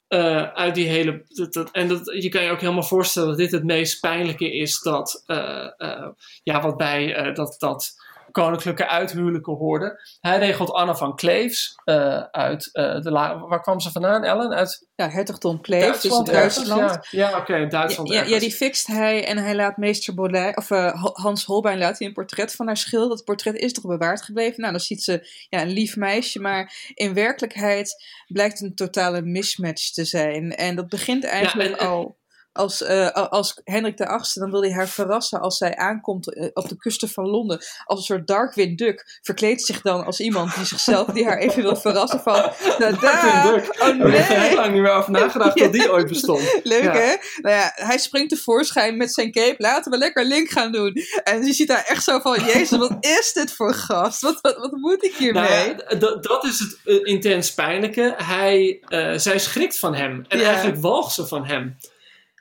eh, uit die hele. Dat, en dat, je kan je ook helemaal voorstellen dat dit het meest pijnlijke is. Dat, eh, eh, ja, wat bij dat, dat koninklijke uithuwelijken hoorde. Hij regelt Anne van Kleefs eh, uit. eh, de la- waar kwam ze vandaan, Ellen? Uit Ja, hertogdom Kleef, dus Duitsland. Duitsland. Ja, ja oké, Duitsland. Ja, ja, die fixt hij en hij laat meester Boleyn, of eh, Hans Holbein laat hij een portret van haar schilderen. Dat portret is toch bewaard gebleven? Nou, dan ziet ze ja, een lief meisje, maar in werkelijkheid blijkt een totale mismatch te zijn. En dat begint eigenlijk en- en- al als, eh, als Hendrik de Achtste, dan wil hij haar verrassen als zij aankomt eh, op de kusten van Londen. Als een soort Darkwing Duck verkleedt zich dan als iemand die zichzelf, die haar even wil verrassen van, nou daar, Duck. oh Ik heb er heel nee. lang niet meer over nagedacht dat die ooit bestond. Leuk Ja. hè? Nou ja, hij springt tevoorschijn met zijn cape. Laten we lekker Link gaan doen. En je ziet daar echt zo van: Jezus, wat is dit voor gast? Wat, wat, wat moet ik hiermee? Nou ja, dat is het eh, intens pijnlijke. Hij, zij schrikt van hem. En eigenlijk walgt ze van hem.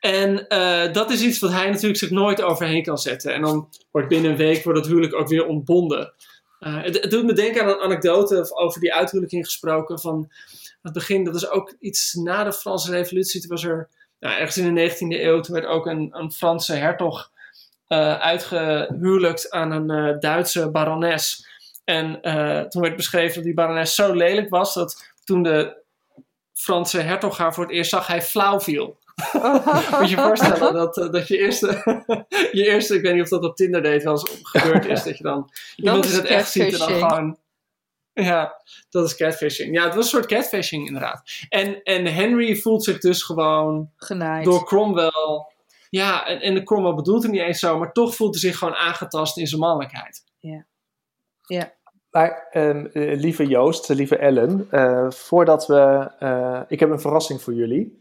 En eh, dat is iets wat hij natuurlijk zich nooit overheen kan zetten. En dan wordt binnen een week wordt het huwelijk ook weer ontbonden. Eh, het, doet me denken aan een anekdote over die uithuwelijking gesproken. Van het begin, dat is ook iets na de Franse revolutie. Toen was er, nou, ergens in de 19e eeuw, toen werd ook een, een Franse hertog eh uitgehuwelijkt aan een Duitse barones. En toen werd beschreven dat die barones zo lelijk was dat toen de Franse hertog haar voor het eerst zag, hij flauw viel. Moet je je voorstellen dat, eh, dat je eerste, je eerste, ik weet niet of dat op Tinder date wel eens gebeurd is, dat je dan iemand is in het echt ziet en dan gewoon... Ja, dat is catfishing. Ja, het was een soort catfishing inderdaad. En, en Henry voelt zich dus gewoon Genaaid. door Cromwell Ja, en, en de Cromwell bedoelt het niet eens zo, maar toch voelt hij zich gewoon aangetast in zijn mannelijkheid. Ja. Ja. Maar ehm, eh, lieve Joost, lieve Ellen, eh, voordat we. eh, ik heb een verrassing voor jullie.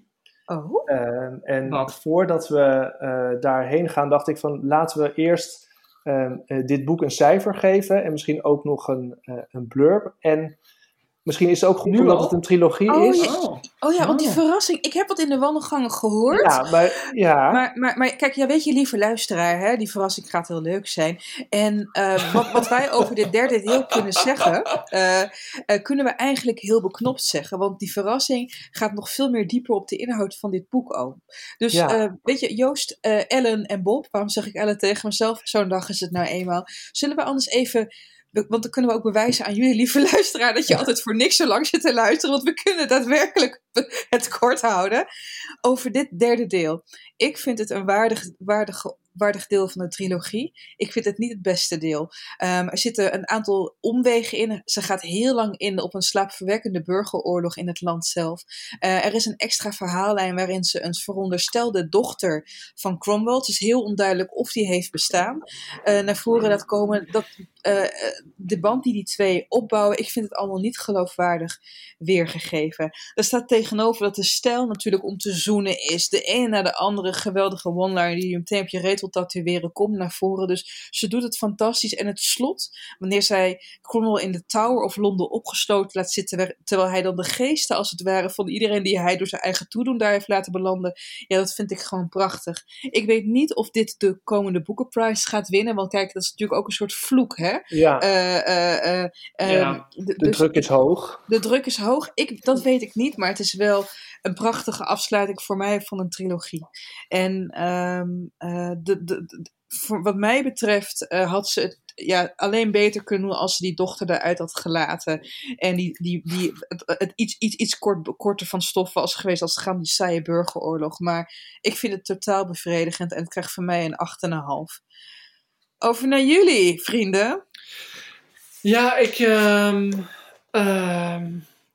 Oh. Ehm, en voordat we eh, daarheen gaan, dacht ik van laten we eerst ehm, eh, dit boek een cijfer geven. En misschien ook nog een, eh, een blurb. En misschien is het ook goed Nu omdat al? het een trilogie Oh, is. ja. Oh ja, want die Oh. verrassing. Ik heb wat in de wandelgangen gehoord. Ja, maar ja. Maar, maar, maar kijk, ja, weet je, lieve luisteraar, hè, die verrassing gaat heel leuk zijn. En eh, wat, wat wij over dit derde deel kunnen zeggen, eh, eh, kunnen we eigenlijk heel beknopt zeggen. Want die verrassing gaat nog veel meer dieper op de inhoud van dit boek ook. Dus Ja. eh, weet je, Joost, eh, Ellen en Bob, waarom zeg ik Ellen tegen mezelf? Zo'n dag is het nou eenmaal. Zullen we anders even want dan kunnen we ook bewijzen aan jullie, lieve luisteraar, dat je altijd voor niks zo lang zit te luisteren. Want we kunnen daadwerkelijk het kort houden. Over dit derde deel. Ik vind het een waardig, waardig, waardig deel van de trilogie. Ik vind het niet het beste deel. Ehm, er zitten een aantal omwegen in. Ze gaat heel lang in op een slaapverwekkende burgeroorlog in het land zelf. Eh, er is een extra verhaallijn waarin ze een veronderstelde dochter van Cromwell, het is heel onduidelijk of die heeft bestaan, eh, naar voren laat komen. Dat, eh, de band die die twee opbouwen, ik vind het allemaal niet geloofwaardig weergegeven. Er staat tegenover dat de stijl natuurlijk om te zoenen is. De ene na de andere geweldige one-liner die je meteen op je reet wil tatoeëren komt naar voren. Dus ze doet het fantastisch. En het slot, wanneer zij Cromwell in de Tower of Londen opgesloten laat zitten, terwijl hij dan de geesten als het ware van iedereen die hij door zijn eigen toedoen daar heeft laten belanden, ja, dat vind ik gewoon prachtig. Ik weet niet of dit de komende boekenprijs gaat winnen, want kijk, dat is natuurlijk ook een soort vloek, hè? Ja. Eh, eh, eh, Ja, De dus- druk is hoog. de druk is hoog. Ik, dat weet ik niet, maar het is wel een prachtige afsluiting voor mij van een trilogie. En eh, de, de, wat mij betreft eh, had ze het ja, alleen beter kunnen doen als ze die dochter eruit had gelaten. En die, die, die, het, iets, iets, iets kort, korter van stof was geweest als om die saaie burgeroorlog. Maar ik vind het totaal bevredigend en het krijgt van mij een 8,5. Over naar jullie, vrienden. Ja, ik ehm,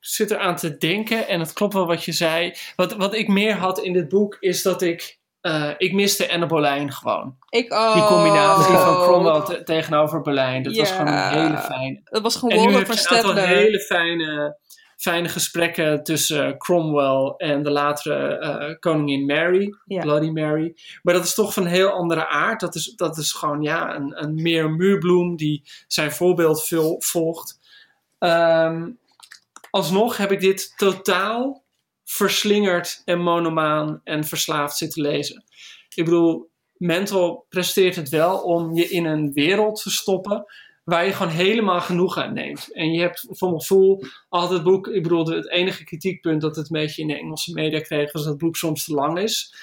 zit er aan te denken en het klopt wel wat je zei. Wat, wat ik meer had in dit boek is dat ik. eh, ik miste Anne Boleyn gewoon. Ik ook. Die combinatie van Cromwell te- tegenover Boleyn. Dat was gewoon een hele fijne. Dat was gewoon En nu heb van je een aantal hele fijne, fijne gesprekken tussen Cromwell en de latere eh, koningin Mary. Bloody Mary. Maar dat is toch van een heel andere aard. Dat is, dat is gewoon ja, een, een meer muurbloem die zijn voorbeeld veel volgt. Ehm, alsnog heb ik dit totaal verslingerd en monomaan en verslaafd zitten lezen. Ik bedoel, Mental presteert het wel om je in een wereld te stoppen waar je gewoon helemaal genoeg aan neemt. En je hebt voor mijn gevoel altijd het boek, ik bedoel, het enige kritiekpunt dat het een beetje in de Engelse media kreeg, was dat het boek soms te lang is.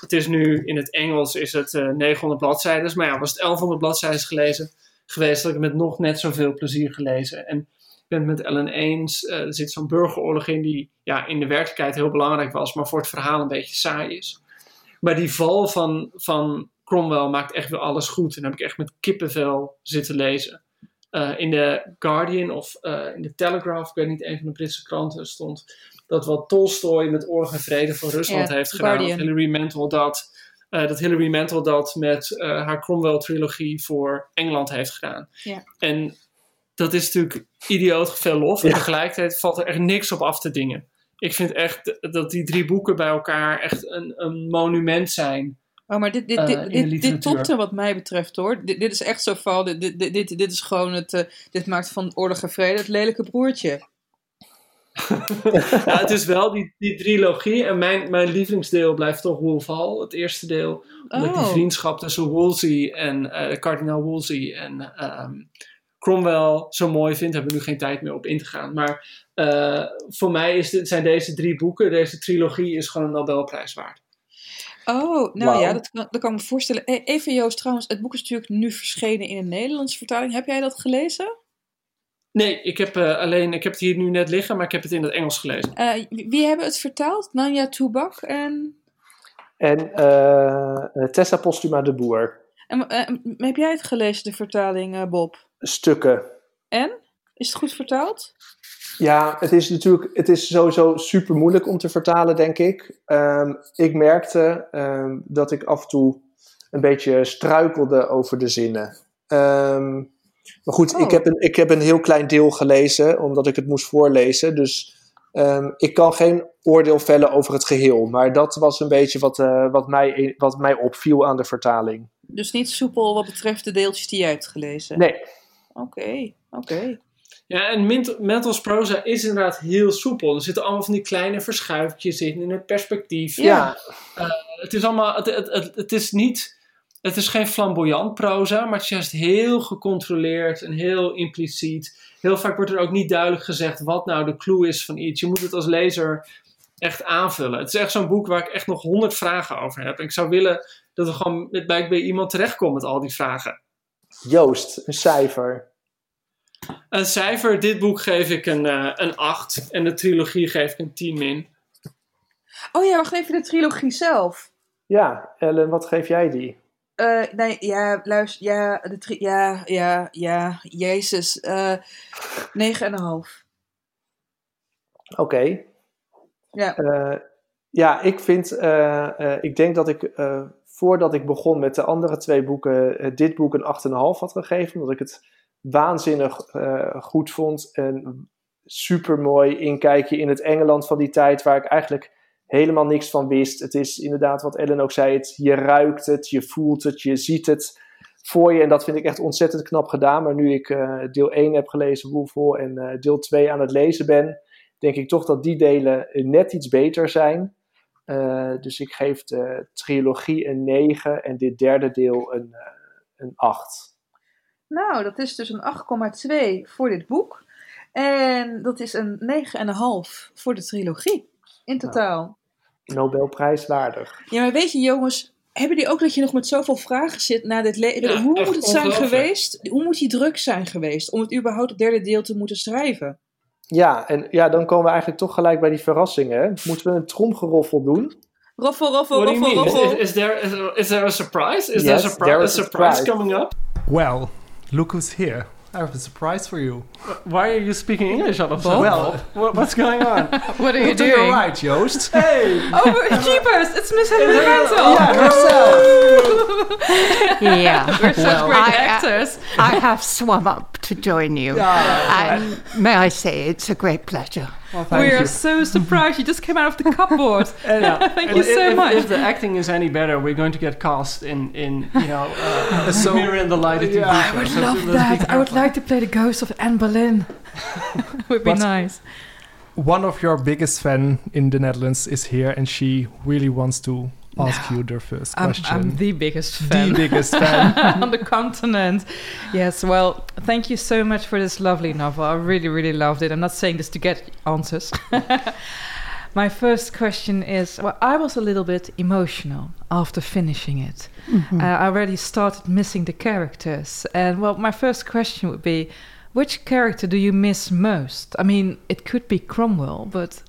Het is nu in het Engels is het eh, 900 bladzijden, maar ja, was het 1100 bladzijden gelezen geweest, had ik het met nog net zoveel plezier gelezen. En ben het met Ellen eens, eh, er zit zo'n burgeroorlog in die ja, in de werkelijkheid heel belangrijk was, maar voor het verhaal een beetje saai is. Maar die val van, van Cromwell maakt echt weer alles goed. En dan heb ik echt met kippenvel zitten lezen. Eh, in de Guardian of eh, in de Telegraph, ik weet niet, een van de Britse kranten stond dat wat Tolstoy met Oorlog en Vrede van Rusland heeft gedaan. Guardian. Dat Hilary Mantel dat, eh, dat Hilary Mantel dat met haar Cromwell-trilogie voor Engeland heeft gedaan. Ja. En dat is natuurlijk idioot veel lof. En tegelijkertijd valt er echt niks op af te dingen. Ik vind echt dat die drie boeken bij elkaar echt een, een monument zijn. Oh, maar dit, dit, eh, dit, topte wat mij betreft hoor. Dit, dit is echt zo van, dit, dit, dit, dit is gewoon het, eh, dit maakt van oorlog en vrede het lelijke broertje. ja, het is wel die, die trilogie. En mijn, mijn lievelingsdeel blijft toch Wolf Hall, het eerste deel. Omdat die Oh. vriendschap tussen Wolsey en eh kardinaal Wolsey en ehm, Cromwell zo mooi vind. Hebben we nu geen tijd meer op in te gaan. Maar eh, voor mij is dit, zijn deze drie boeken, deze trilogie, is gewoon een Nobelprijs waard. Oh, nou ja, dat, kan- dat kan ik me voorstellen. Eh, Even Joost, trouwens, het boek is natuurlijk nu verschenen in een Nederlandse vertaling. Heb jij dat gelezen? Nee, ik heb, eh, alleen, ik heb het hier nu net liggen, maar ik heb het in het Engels gelezen. Eh, wie hebben het vertaald? Nanja Toebak en... En Tessa Postuma de Boer. en heb jij het gelezen, de vertaling, eh, Bob? Stukken. En? Is het goed vertaald? Ja, het is natuurlijk het is sowieso super moeilijk om te vertalen, denk ik. Ehm, ik merkte ehm, dat ik af en toe een beetje struikelde over de zinnen. Ehm, maar goed, ik, Oh. heb een, ik heb een heel klein deel gelezen, omdat ik het moest voorlezen. Dus ik kan geen oordeel vellen over het geheel. Maar dat was een beetje wat, eh, wat, mij, wat mij opviel aan de vertaling. Dus niet soepel wat betreft de deeltjes die jij hebt gelezen. Nee. Oké, oké. Ja, en Mentals proza is inderdaad heel soepel. Er zitten allemaal van die kleine verschuifjes in, in het perspectief. Ja. Eh, het is allemaal, het, het, het, het is niet, het is geen flamboyant proza, maar het is juist heel gecontroleerd en heel impliciet. Heel vaak wordt er ook niet duidelijk gezegd wat nou de clue is van iets. Je moet het als lezer echt aanvullen. Het is echt zo'n boek waar ik echt nog honderd vragen over heb. En ik zou willen dat we gewoon met, bij, bij iemand terechtkomen met al die vragen. Joost, een cijfer. Een cijfer, dit boek geef ik een, eh, een 8 en de trilogie geef ik een 10 min. Oh ja, wacht even, de trilogie zelf. Ja, Ellen, wat geef jij die? Eh, nee, ja, luister, ja, de tri ja, ja, ja, jezus. eh negen en een half. Oké. Ja. Eh, ja, ik vind, eh, eh, ik denk dat ik eh, voordat ik begon met de andere twee boeken, eh, dit boek een 8,5 had gegeven. Omdat ik het waanzinnig eh, goed vond. En super mooi inkijkje in het Engeland van die tijd, waar ik eigenlijk helemaal niks van wist. Het is inderdaad wat Ellen ook zei, het, je ruikt het, je voelt het, je ziet het voor je. En dat vind ik echt ontzettend knap gedaan. Maar nu ik eh, deel 1 heb gelezen, Woefel, en deel 2 aan het lezen ben, denk ik toch dat die delen net iets beter zijn. Eh, dus ik geef de trilogie een 9 en dit derde deel een, eh, een 8. Nou, dat is dus een 8,2 voor dit boek. En dat is een 9,5 voor de trilogie. In totaal. Nobelprijs waardig. Ja, maar weet je jongens, hebben die ook dat je nog met zoveel vragen zit na dit leven? Ja, Hoe moet het zijn geweest? Hoe moet die druk zijn geweest om het überhaupt het derde deel te moeten schrijven? Ja, en ja, dan komen we eigenlijk toch gelijk bij die verrassingen. hè. Moeten we een tromgeroffel doen? Roffel, roffel, What do you roffel, mean? roffel. Is, is there, is, is there a surprise? Is Yes, there a, surpri- there a is a surprise surprise. coming up? Well, look who's here. I have a surprise for you. Why are you speaking English all of a sudden? Well, What- what's going on? What are you look to your doing? right, Joost. Hey! Oh, jeepers! It's Miss Hilary Mantel! Yeah, herself. Yeah. We're such great I, actors. I have swum up to join you. and may I say, it's a great pleasure. We are so surprised you just came out of the cupboard. Thank And you so if, much. If the acting is any better, we're going to get cast in, in you know, uh, So- Mirror and the Light. TV Yeah. I would So love that. I would like to play the ghost of Anne Boleyn. would be But- nice. One of your biggest fan in the Netherlands is here, and she really wants to ask you the first I'm, question. I'm the biggest fan. The biggest fan. on the continent. Yes, well, thank you so much for this lovely novel. I really, really loved it. I'm not saying this to get answers. My first question is well, I was a little bit emotional after finishing it. Mhm. Uh, I already started missing the characters. And well, my first question would be which character do you miss most? I mean, it could be Cromwell, but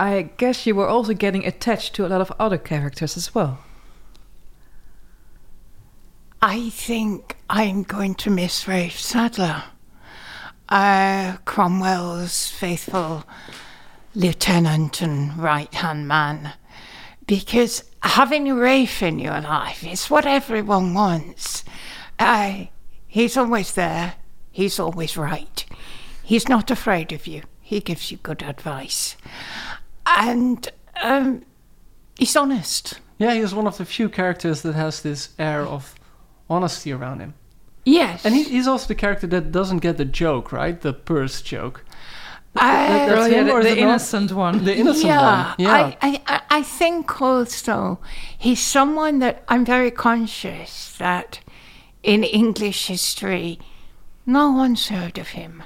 I guess you were also getting attached to a lot of other characters as well. I think I'm going to miss Rafe Sadler, uh, Cromwell's faithful lieutenant and right hand man. Because having Rafe in your life is what everyone wants. Uh, he's always there, he's always right. He's not afraid of you, he gives you good advice. And um, he's honest. yeah, he's one of the few characters that has this air of honesty around him. Yes. And he, he's also the character that doesn't get the joke, right? The purse joke. Uh, That- that's Oh, him, the- or is the innocent one. The innocent yeah, one. Yeah. I, I, I- I think also he's someone that I'm very conscious that in English history, no one's heard of him.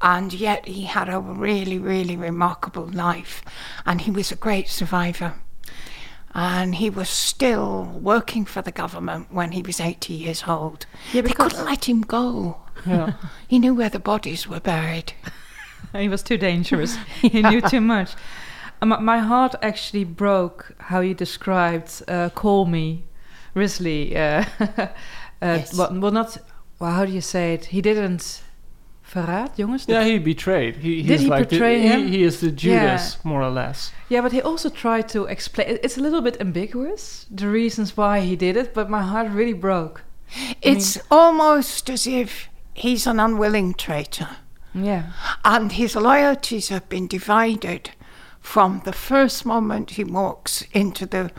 And yet he had a really, really remarkable life. And he was a great survivor. And he was still working for the government when he was 80 years old. Yeah, they couldn't let him go. Yeah. He knew where the bodies were buried. he was too dangerous. he knew too much. My, my heart actually broke how you described uh, "Call Me," Risley. Uh, uh, Yes. well, well, not. Well, how do you say it? He didn't Verraad, jongens. Yeah, he betrayed. He, Did he like betray he- him? he is the Judas, Yeah. more or less. Yeah, but he also tried to explain. It's a little bit ambiguous, the reasons why he did it, but my heart really broke. I It's almost as if he's an unwilling traitor. Yeah. And his loyalties have been divided from the first moment he walks into the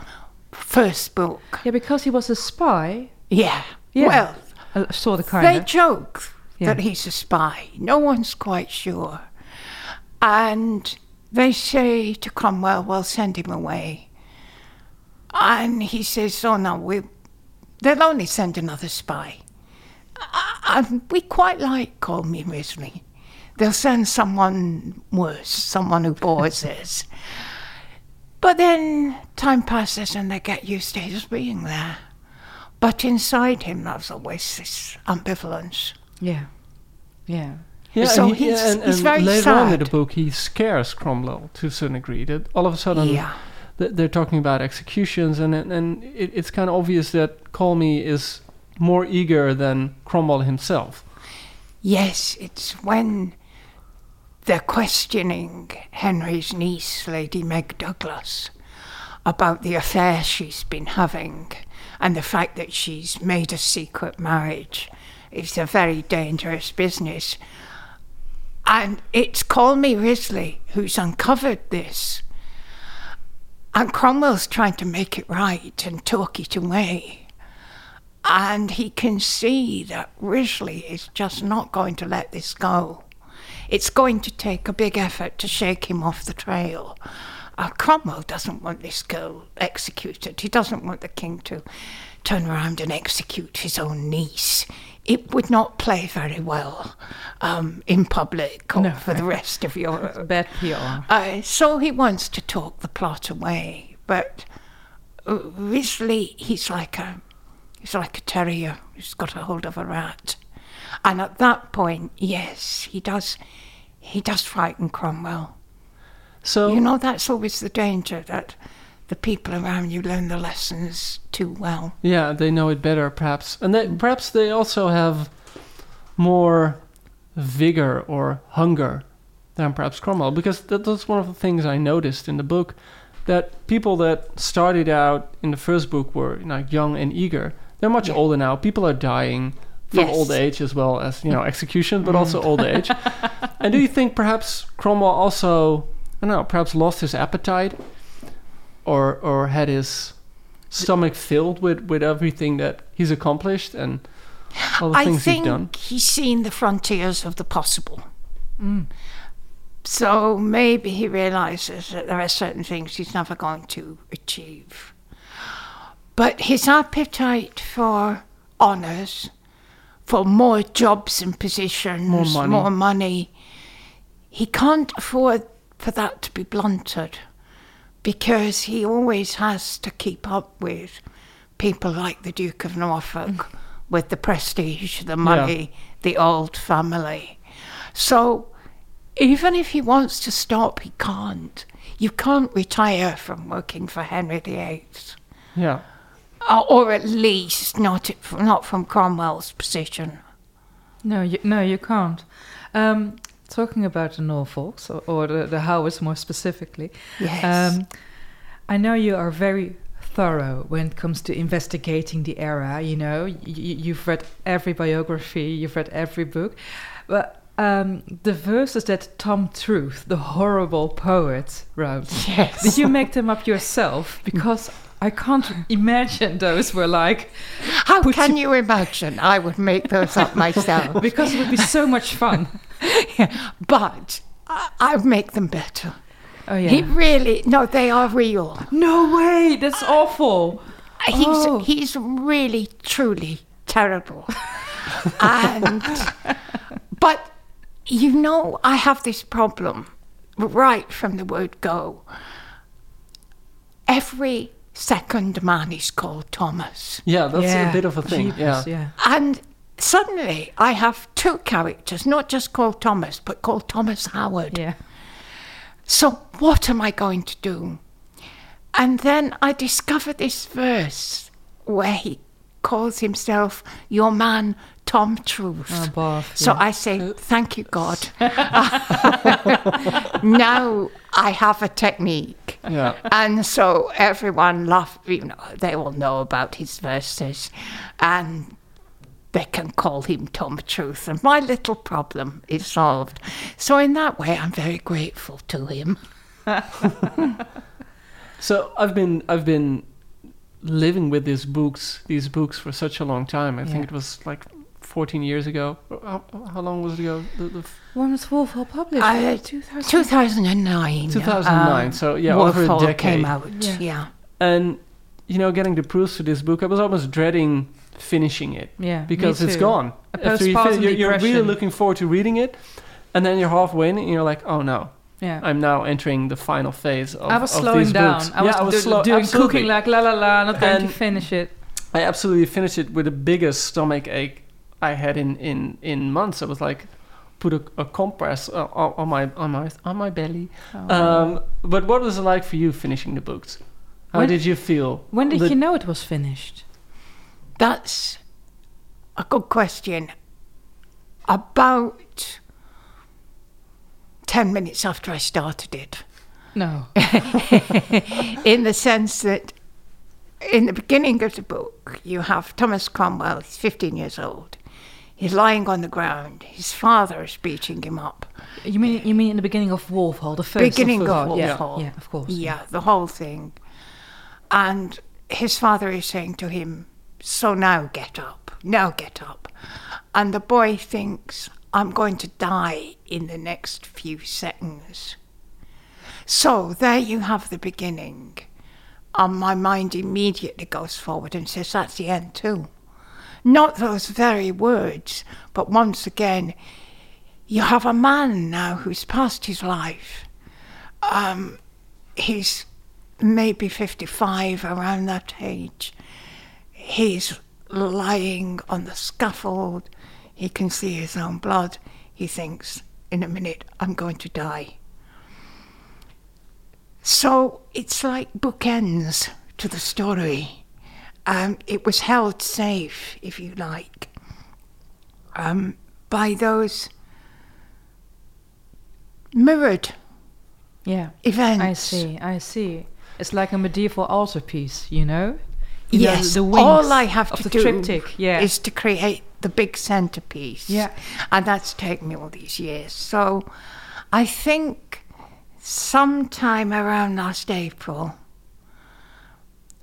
first book. Yeah, because he was a spy. Yeah. Yeah. Well, Uh, sort of, kind they joke Yeah. that he's a spy. No one's quite sure. And they say to Cromwell, well, send him away. And he says, oh no, we, they'll only send another spy. And we quite like Call Me Risley. They'll send someone worse, someone who bores us. But then time passes and they get used to his being there. But inside him, there's always this ambivalence. Yeah. Yeah. Yeah, So and, he, he's- and, he's and very later on in the book, he scares Cromwell to a certain degree. That all of a sudden, Yeah. th- they're talking about executions, and and, and it, it's kind of obvious that Call Me is more eager than Cromwell himself. Yes, it's when they're questioning Henry's niece, Lady Meg Douglas, about the affair she's been having and the fact that she's made a secret marriage. It's a very dangerous business. And it's Call Me Risley who's uncovered this. And Cromwell's trying to make it right and talk it away. And he can see that Risley is just not going to let this go. It's going to take a big effort to shake him off the trail. Uh, Cromwell doesn't want this girl executed. He doesn't want the king to turn around and execute his own niece. It would not play very well um, in public or No. for the rest of your Bad PR. Uh, so he wants to talk the plot away, but uh, Risley, he's like a he's like a terrier who's got a hold of a rat, and at that point, yes, he does he does frighten Cromwell. So you know that's always the danger that the people around you learn the lessons too well. Yeah, they know it better, perhaps, and they, perhaps they also have more vigor or hunger than perhaps Cromwell, because that, that's one of the things I noticed in the book. That people that started out in the first book were like young and eager. They're much older now. People are dying from Yes. old age as well as you know execution, but Mm. also old age. and do you think perhaps Cromwell also, I don't know, perhaps lost his appetite, or or had his stomach filled with with everything that he's accomplished and all the I things think he's done? he's seen the frontiers of the possible. Mm. So maybe he realizes that there are certain things he's never going to achieve. But his appetite for honors, for more jobs and positions, More money. more money, he can't afford for that to be blunted because he always has to keep up with people like the Duke of Norfolk with the prestige, the money, the old family. So even if he wants to stop, he can't. You can't retire from working for Henry VIII. Yeah. Uh, or at least not not from Cromwell's position. No, you, no, you can't. Um, talking about the Norfolks or, or the, the Howards more specifically. Yes. Um, I know you are very thorough when it comes to investigating the era. You know, y- you've read every biography, you've read every book, but. Um, the verses that Tom Truth, the horrible poet, wrote. Yes. Did you make them up yourself? Because I can't imagine those were like. How can you imagine? I would make those up myself. because it would be so much fun. But I, I make them better. Oh yeah. He really no, they are real. No way, that's awful. Uh, he's Oh. he's really truly terrible. and but you know, I have this problem right from the word go. Every second man is called Thomas. Yeah, that's Yeah, a bit of a thing. jeepers, Yeah. yeah. And suddenly I have two characters, not just called Thomas, but called Thomas Howard. Yeah. So what am I going to do? And then I discover this verse where he calls himself your man Tom Truth. Oh, So yeah. I say, thank you, God. now I have a technique. Yeah. And so everyone laugh, you know, they all know about his verses and they can call him Tom Truth and my little problem is solved. So in that way I'm very grateful to him. So I've been I've been living with these books these books for such a long time. I think it was like 14 years ago. How, how long was it ago? The, the f- When was Wolf Hall published? Uh, 2000? 2009. 2009. um, so yeah, Wolf over a decade. came out. Yeah. Yeah. And you know, getting the proofs to this book, I was almost dreading finishing it. Yeah, because it's gone. A After you postpartum fin- you're, you're really looking forward to reading it, and then you're halfway in, and you're like, oh no. Yeah. I'm now entering the final phase of, I was of slowing these down. books. I was, yeah, I was do- slow, doing absolutely. cooking like la la la, not going to finish it. I absolutely finished it with the biggest stomach ache I had in in in months. I was like, put a, a compress uh, on, on my on my on my belly. Oh. Um, but what was it like for you finishing the books? How When- did you feel? When did The- you know it was finished? That's a good question. About 10 minutes after I started it. No. in the sense that in the beginning of the book, you have Thomas Cromwell, he's 15 years old. He's lying on the ground. His father is beating him up. You mean you mean in the beginning of Wolf Hall, the first beginning of, of Wolf yeah, Hall. yeah, of course. Yeah, the whole thing. And his father is saying to him, So now get up. Now get up. And the boy thinks, I'm going to die in the next few seconds. So there you have the beginning. And my mind immediately goes forward and says, That's the end too. Not those very words, but once again, you have a man now who's past his life. Um, he's maybe 55, around that age. He's lying on the scaffold. He can see his own blood. He thinks, in a minute, I'm going to die. So it's like bookends to the story. Um, it was held safe, if you like, um, by those mirrored Yeah. events. I see, I see. It's like a medieval altarpiece, you know? You know, Yes, the wings all I have to the do triptych, yeah. is to create the big centerpiece. Yeah. And that's taken me all these years. So I think sometime around last April,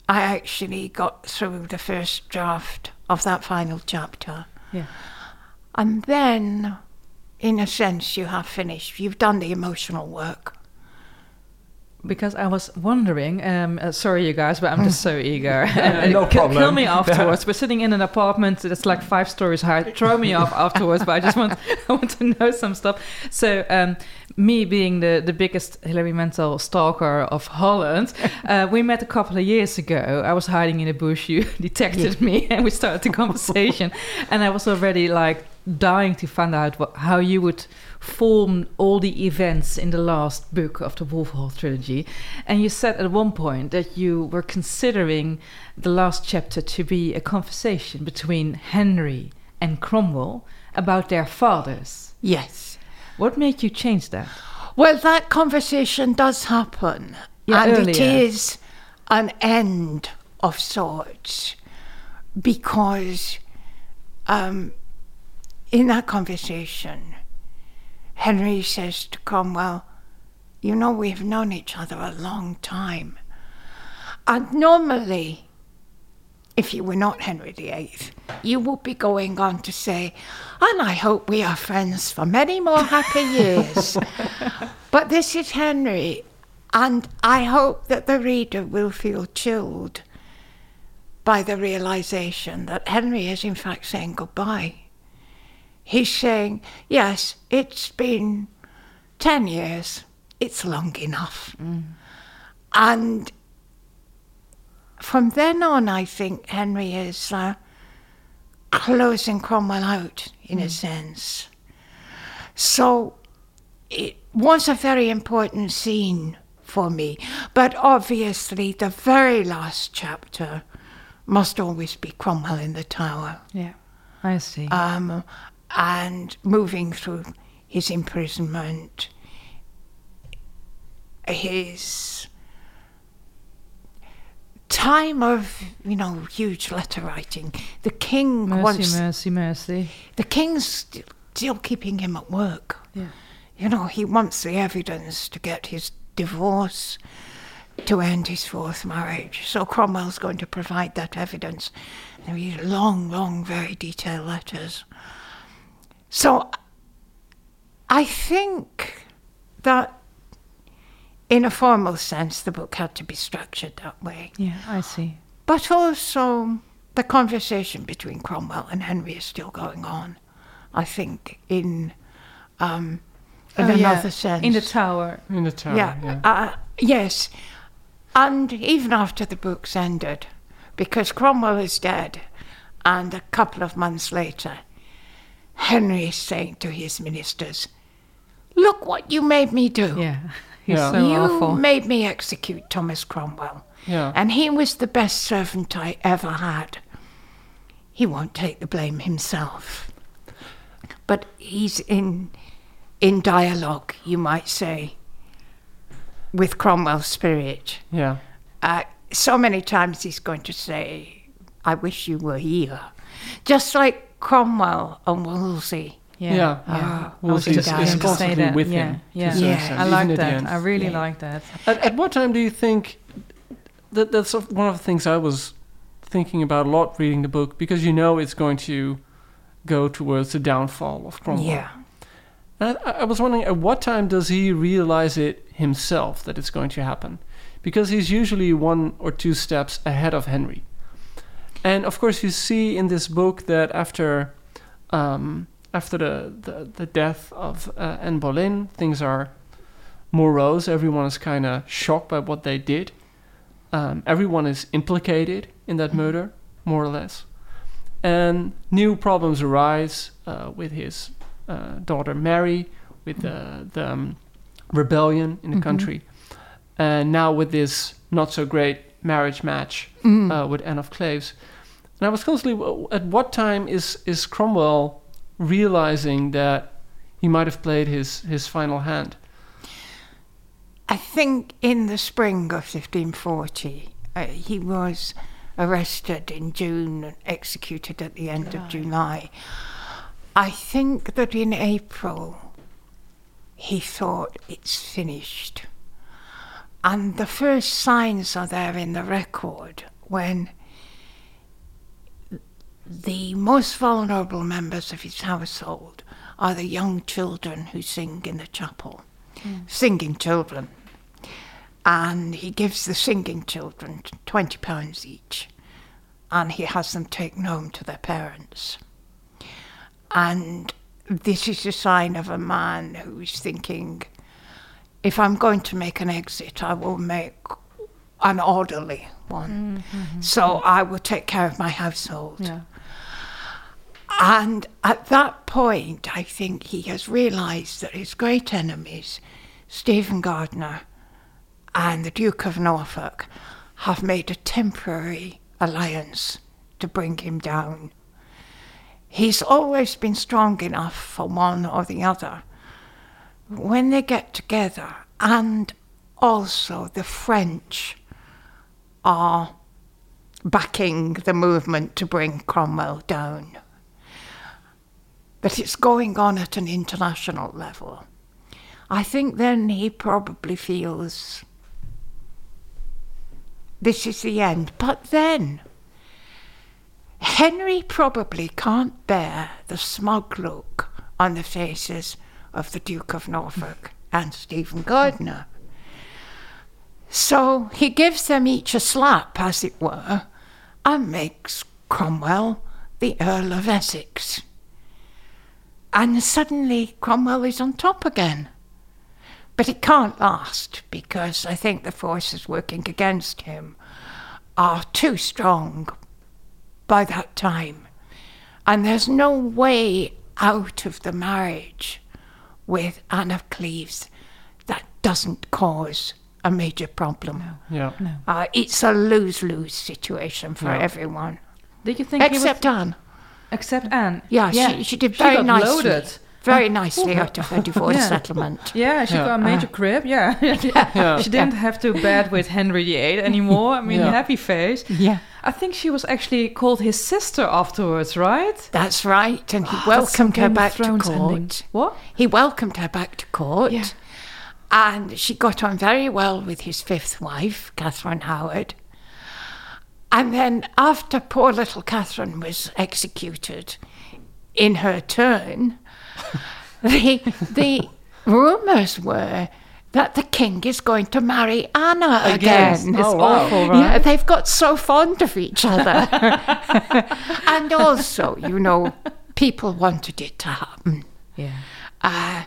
I actually got through the first draft of that final chapter. Yeah. And then, in a sense, you have finished. You've done the emotional work. Because I was wondering, um, uh, sorry you guys, but I'm just so eager. Yeah, no kill, Kill me afterwards. We're sitting in an apartment that's like five stories high. Throw me off afterwards, but I just want I want to know some stuff. So, um, me being the, the biggest Hilary Mantel stalker of Holland, uh, we met a couple of years ago. I was hiding in a bush. You detected me, and we started the conversation. and I was already like dying to find out what, how you would form all the events in the last book of the Wolf Hall trilogy. And you said at one point that you were considering the last chapter to be a conversation between Henry and Cromwell about their fathers. Yes. What made you change that? Well, that conversation does happen. Yeah, and earlier. it is an end of sorts because um, in that conversation, Henry says to Cromwell, You know, we've known each other a long time. And normally, if you were not Henry VIII, you will be going on to say, and I hope we are friends for many more happy years. but this is Henry, and I hope that the reader will feel chilled by the realization that Henry is in fact saying goodbye. He's saying, yes, it's been 10 years, it's long enough. And from then on, I think Henry is uh, closing Cromwell out in a sense. So it was a very important scene for me. But obviously, the very last chapter must always be Cromwell in the Tower. Yeah. I see. Um, and moving through his imprisonment, his time of, you know, huge letter writing. The king mercy, wants. mercy, mercy. The king's st- still keeping him at work. Yeah. You know, he wants the evidence to get his divorce, to end his fourth marriage. So Cromwell's going to provide that evidence. And these long, long, very detailed letters. So I think that in a formal sense, the book had to be structured that way. Yeah, I see. But also, the conversation between Cromwell and Henry is still going on. I think in um, in Oh, yeah, another sense. in the tower. In the tower, Yeah. yeah. Uh, yes. And even after the book's ended, because Cromwell is dead, and a couple of months later, Henry is saying to his ministers, Look what you made me do. Yeah. He's Yeah. so you awful. made me execute Thomas Cromwell. Yeah. And he was the best servant I ever had. He won't take the blame himself. But he's in in dialogue, you might say, with Cromwell's spirit. Yeah. Uh, so many times he's going to say, I wish you were here. Just like Cromwell and Wolsey. Yeah, Yeah. Ah, I was Wolsey just is, going is to say constantly with yeah, him. to Yeah, Yeah. I like that. I really Yeah. like that. At, at what time do you think that that's one of the things I was thinking about a lot reading the book because you know it's going to go towards the downfall of Cromwell. Yeah. And I, I was wondering at what time does he realize it himself that it's going to happen? Because he's usually one or two steps ahead of Henry. And of course, you see in this book that after um, after the, the, the death of uh, Anne Boleyn, things are morose. Everyone is kind of shocked by what they did. Um, everyone is implicated in that murder, more or less. And new problems arise uh, with his uh, daughter Mary, with the, the um, rebellion in the Mhm. country, and now with this not so great marriage match Mm. uh, with Anne of Cleves. And I was constantly, at what time is, is Cromwell realizing that he might have played his, his final hand? I think in the spring of 1540, uh, he was arrested in June and executed at the end of July. I think that in April, he thought it's finished. And the first signs are there in the record when the most vulnerable members of his household are the young children who sing in the chapel hmm. singing children. And he gives the singing children twenty pounds each, and he has them taken home to their parents. And this is a sign of a man who's thinking, if I'm going to make an exit, I will make an orderly one. Mm-hmm. So I will take care of my household. Yeah. And at that point, I think he has realised that his great enemies, Stephen Gardiner and the Duke of Norfolk, have made a temporary alliance to bring him down. He's always been strong enough for one or the other. When they get together, and also the French are backing the movement to bring Cromwell down but it's going on at an international level. I think then he probably feels this is the end. But then Henry probably can't bear the smug look on the faces of the Duke of Norfolk and Stephen Gardiner. So he gives them each a slap, as it were, and makes Cromwell the Earl of Essex. And suddenly Cromwell is on top again. But it can't last because I think the forces working against him are too strong by that time. And there's no way out of the marriage with Anne of Cleves that doesn't cause a major problem. Yeah. Uh, it's a lose lose situation for Yeah. everyone. Did you think he was- Except Anne. Except Anne. Yeah, She, she did very got nicely. loaded. Very oh, nicely out of her divorce Yeah. settlement. Yeah, she Yeah. got a major crib. Yeah, Yeah. she didn't have to bed with Henry VIII anymore. I mean, Yeah. happy face. Yeah. I think she was actually called his sister afterwards, right? That's right, and he Oh, welcomed her back to court. ending. What? He welcomed her back to court. Yeah. And she got on very well with his fifth wife, Catherine Howard. And then, after poor little Catherine was executed in her turn, the, the rumours were that the king is going to marry Anna Again. again. It's Oh, wow. awful, Yeah, they've got so fond of each other. and also, you know, people wanted it to happen. Yeah. Uh,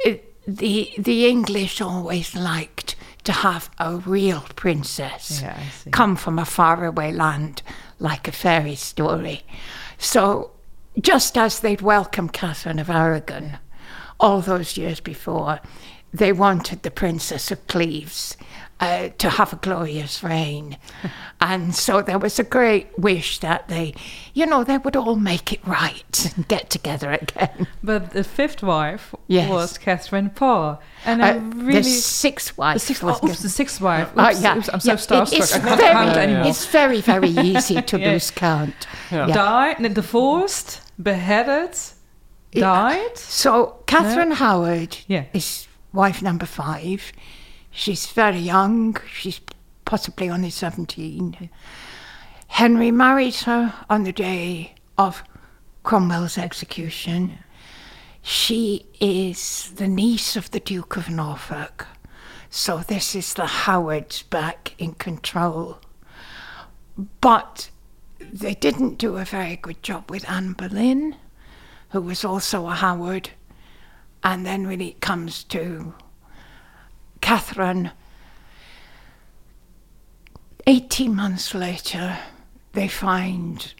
it, the the English always liked to have a real princess Yeah, come from a faraway land, like a fairy story. So, just as they'd welcomed Catherine of Aragon all those years before, they wanted the Princess of Cleves uh, to have a glorious reign. and so there was a great wish that they, you know, they would all make it right and get together again. But the fifth wife Yes. was Catherine Parr, and I Uh, really the sixth wife. The sixth, was oh, oops, the sixth wife. Oh, Oops, yeah. oops, I'm so Yeah, starstruck. it's I can't very- count anymore. It's very, very easy to Yeah. lose count. Yeah. Died, no, divorced, beheaded, died. So Catherine Howard Yeah. is wife number five. She's very young. She's possibly only 17. Henry marries her on the day of Cromwell's execution. She is the niece of the Duke of Norfolk. So this is the Howards back in control. But they didn't do a very good job with Anne Boleyn, who was also a Howard. And then when it comes to Catherine, 18 months later, they find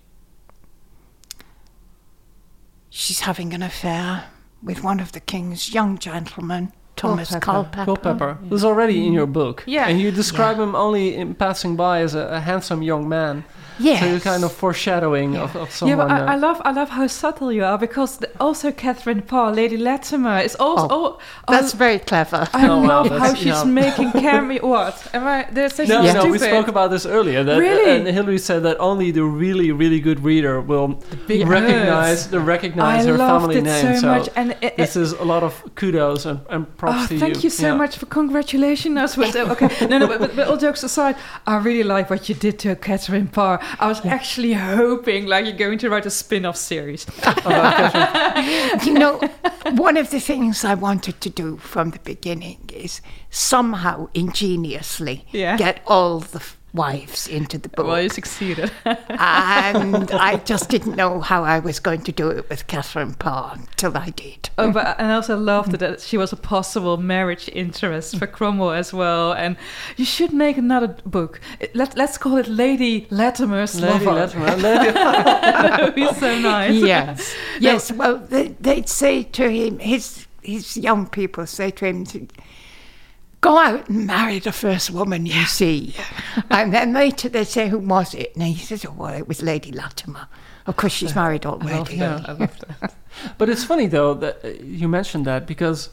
she's having an affair with one of the king's young gentlemen, Thomas Culpepper. Culpeper, who's already in your book. Yeah. And you describe him only in passing by as a, a handsome young man. Yes. So you're kind of foreshadowing of, of someone. yeah, but I, I love I love how subtle you are because the, also Catherine Parr, Lady Latimer, is also. Oh, Oh, That's very clever. I Oh, wow, love how she's yeah. making cameo. What am I? They're such no, stupid. no, we spoke about this earlier. That, Really? And Hilary said that only the really, really good reader will big recognize the recognize I her loved family it name. so much, and it- this is a lot of kudos and, and props Oh, to thank you so Yeah. much for congratulating us with okay. No, no, but, but, but all jokes aside, I really like what you did to Catherine Parr. I was actually hoping like you're going to write a spin-off series. you know, one of the things I wanted to do from the beginning is somehow ingeniously Yeah. get all the wives into the book. Well, you succeeded. and I just didn't know how I was going to do it with Catherine Parr till I did. Oh, but and I also loved that she was a possible marriage interest for Cromwell as well. And you should make another book. Let Let's call it Lady Latimer's Lady Lover. Latimer, Lady- that would be so nice. Yes, yes. Well, they, they'd say to him, his his young people say to him, "Go out and marry the first woman you see," and then later they say, "Who was it?" And he says, "Oh, well, it was Lady Latimer. Of course, she's married already." Yeah. I love that. but it's funny though that uh, you mentioned that because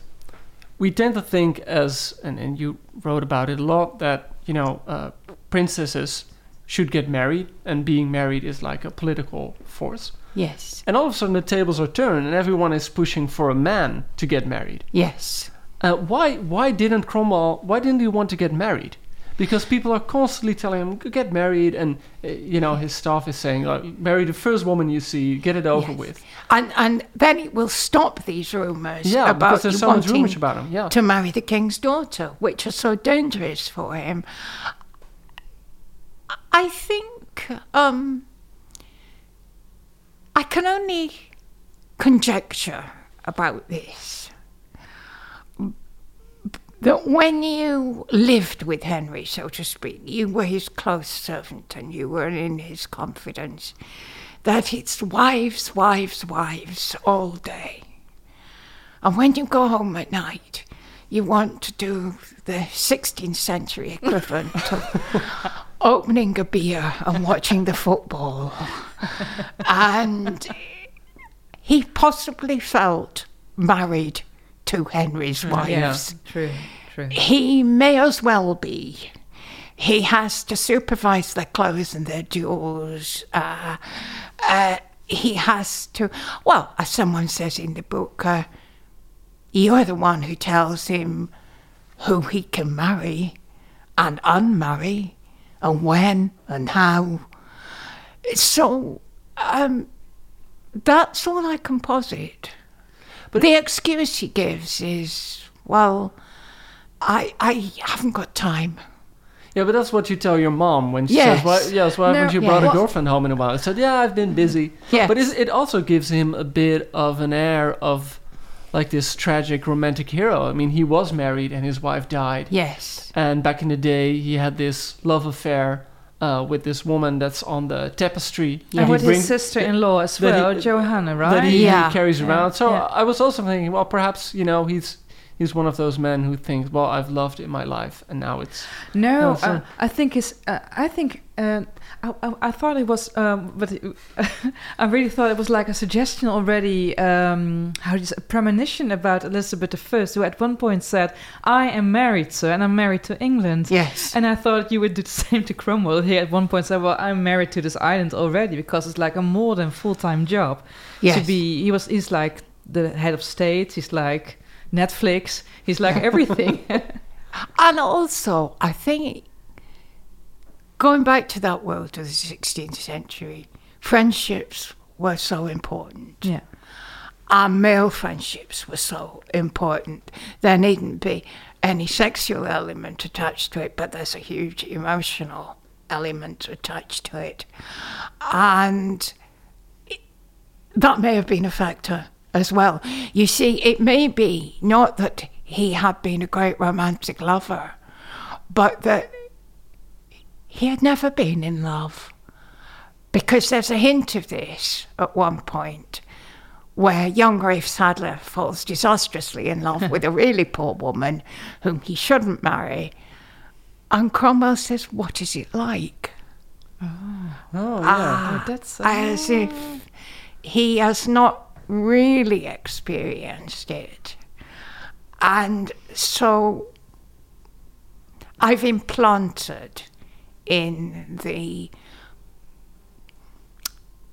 we tend to think as and, and you wrote about it a lot that you know uh, princesses should get married and being married is like a political force. Yes. And all of a sudden the tables are turned and everyone is pushing for a man to get married. Yes. Uh, why why didn't Cromwell why didn't he want to get married? Because people are constantly telling him get married, and uh, you know his staff is saying like, marry the first woman you see, get it over Yes. with. And and then it will stop these rumours Yeah, about because there's so much rumours about him, yeah. to marry the king's daughter, which are so dangerous for him. I think um, I can only conjecture about this. That when you lived with Henry, so to speak, you were his close servant and you were in his confidence, that it's wives, wives, wives all day. And when you go home at night, you want to do the 16th century equivalent of opening a beer and watching the football. and he possibly felt married to Henry's wives. Yeah, true, true. He may as well be. He has to supervise their clothes and their jewels. Uh, uh, he has to, well, as someone says in the book, uh, you're the one who tells him who he can marry and unmarry and when and how. So, um, that's all I can posit. But the excuse he gives is, well, I I haven't got time. Yeah, but that's what you tell your mom when she Yes. says, "Why, yes, why No, haven't you yeah. brought a girlfriend home in a while?" I said, "Yeah, I've been busy." Yes. But it also gives him a bit of an air of like this tragic romantic hero. I mean, he was married and his wife died. Yes. And back in the day, he had this love affair uh, with this woman that's on the tapestry. And with his sister-in-law as that he- well, Johanna, right? That he, he carries Yeah. around. So Yeah. I was also thinking, well, perhaps you know he's he's one of those men who thinks, well, I've loved in my life, and now it's No, No, so- uh, I think it's. Uh, I think. Uh, I, I, I thought it was, um, but it, I really thought it was like a suggestion already. Um, how do you say, a premonition about Elizabeth I, who at one point said, "I am married, sir, and I'm married to England." Yes. And I thought you would do the same to Cromwell. He at one point said, "Well, I'm married to this island already because it's like a more than full time job Yes. to be." He was. He's like the head of state. He's like Netflix. He's like everything. And also, I think going back to that world of the 16th century, friendships were so important. yeah. Our male friendships were so important. There needn't be any sexual element attached to it, but there's a huge emotional element attached to it. And it- that may have been a factor as well. You see, it may be not that he had been a great romantic lover, but that he had never been in love. Because there's a hint of this at one point where young Rafe Sadler falls disastrously in love with a really poor woman whom he shouldn't marry. And Cromwell says, What is it like? oh Ah, Oh, that's- as if he has not really experienced it. And so I've implanted in the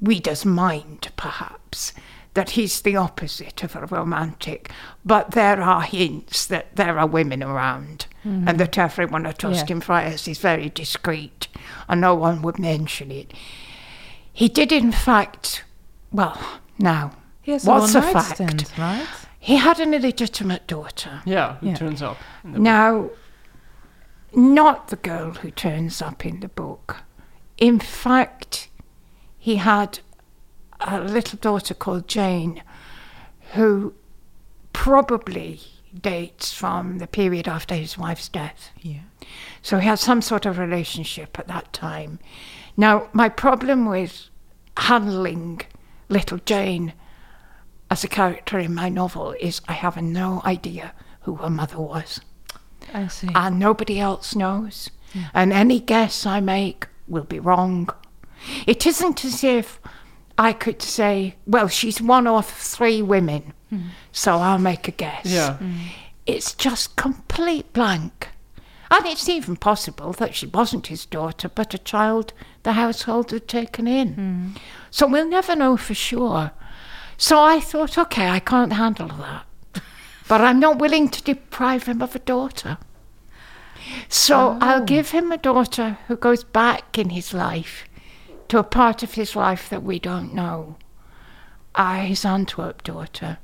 reader's mind, perhaps, that he's the opposite of a romantic, but there are hints that there are women around mm. and that everyone at Austin Friars is very discreet and no one would mention it. He did, in fact, well, now, He has what's a a one-night fact? stand, right? He had an illegitimate daughter. yeah, it Yeah. turns up. in the- Now, not the girl who turns up in the book. In fact, he had a little daughter called Jane, who probably dates from the period after his wife's death. Yeah. So he had some sort of relationship at that time. Now, my problem with handling little Jane as a character in my novel is I have no idea who her mother was I see. and nobody else knows. And any guess I make will be wrong. It isn't as if I could say, well, she's one of three women, hmm. so I'll make a guess. Yeah. Hmm. It's just complete blank. And it's even possible that she wasn't his daughter, but a child the household had taken in. Hmm. So we'll never know for sure. So I thought, okay, I can't handle that. But I'm not willing to deprive him of a daughter. So I'll give him a daughter who goes back in his life to a part of his life that we don't know. Uh, his Antwerp daughter.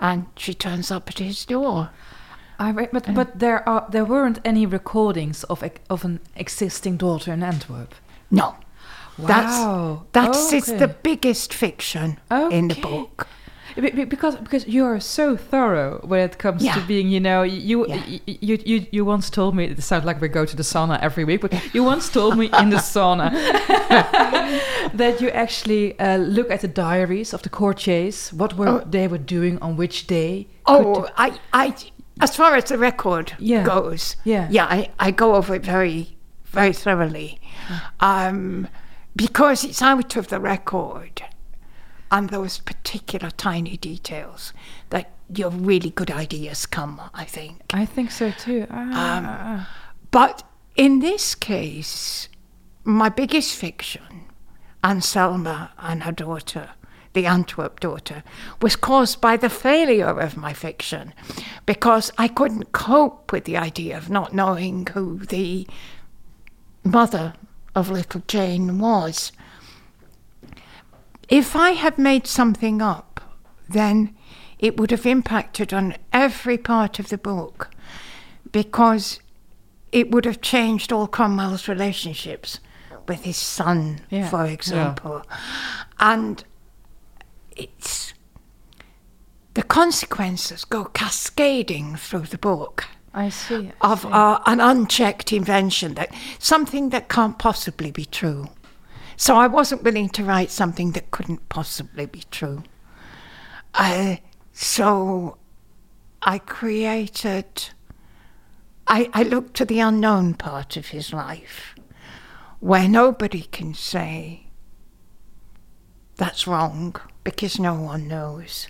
And she turns up at his door. I read, but but there are there weren't any recordings of of an existing daughter in Antwerp. No. Wow. That's that's it's the biggest fiction in the Okay. book. Be- be- Because because you are so thorough when it comes to being, you know, you, Yeah. you you you you once told me it sounds like we go to the sauna every week, but you once told me in the sauna that you actually uh, look at the diaries of the courtiers, what were Oh. they were doing on which day. Oh, I, I, as far as the record Yeah. goes, Yeah. yeah, I, I go over it very, very thoroughly, um, because it's out of the record, and those particular tiny details that your really good ideas come. I think. I think so too. Ah. Um, but in this case, my biggest fiction, Anselma and her daughter, the Antwerp daughter, was caused by the failure of my fiction because I couldn't cope with the idea of not knowing who the mother of little Jane was. If I had made something up, then it would have impacted on every part of the book because it would have changed all Cromwell's relationships with his son, Yeah. for example. And it's the consequences go cascading through the book I see. I of see. uh, an unchecked invention that something that can't possibly be true. So I wasn't willing to write something that couldn't possibly be true. Uh, so I created. I, I looked to the unknown part of his life, where nobody can say that's wrong because no one knows.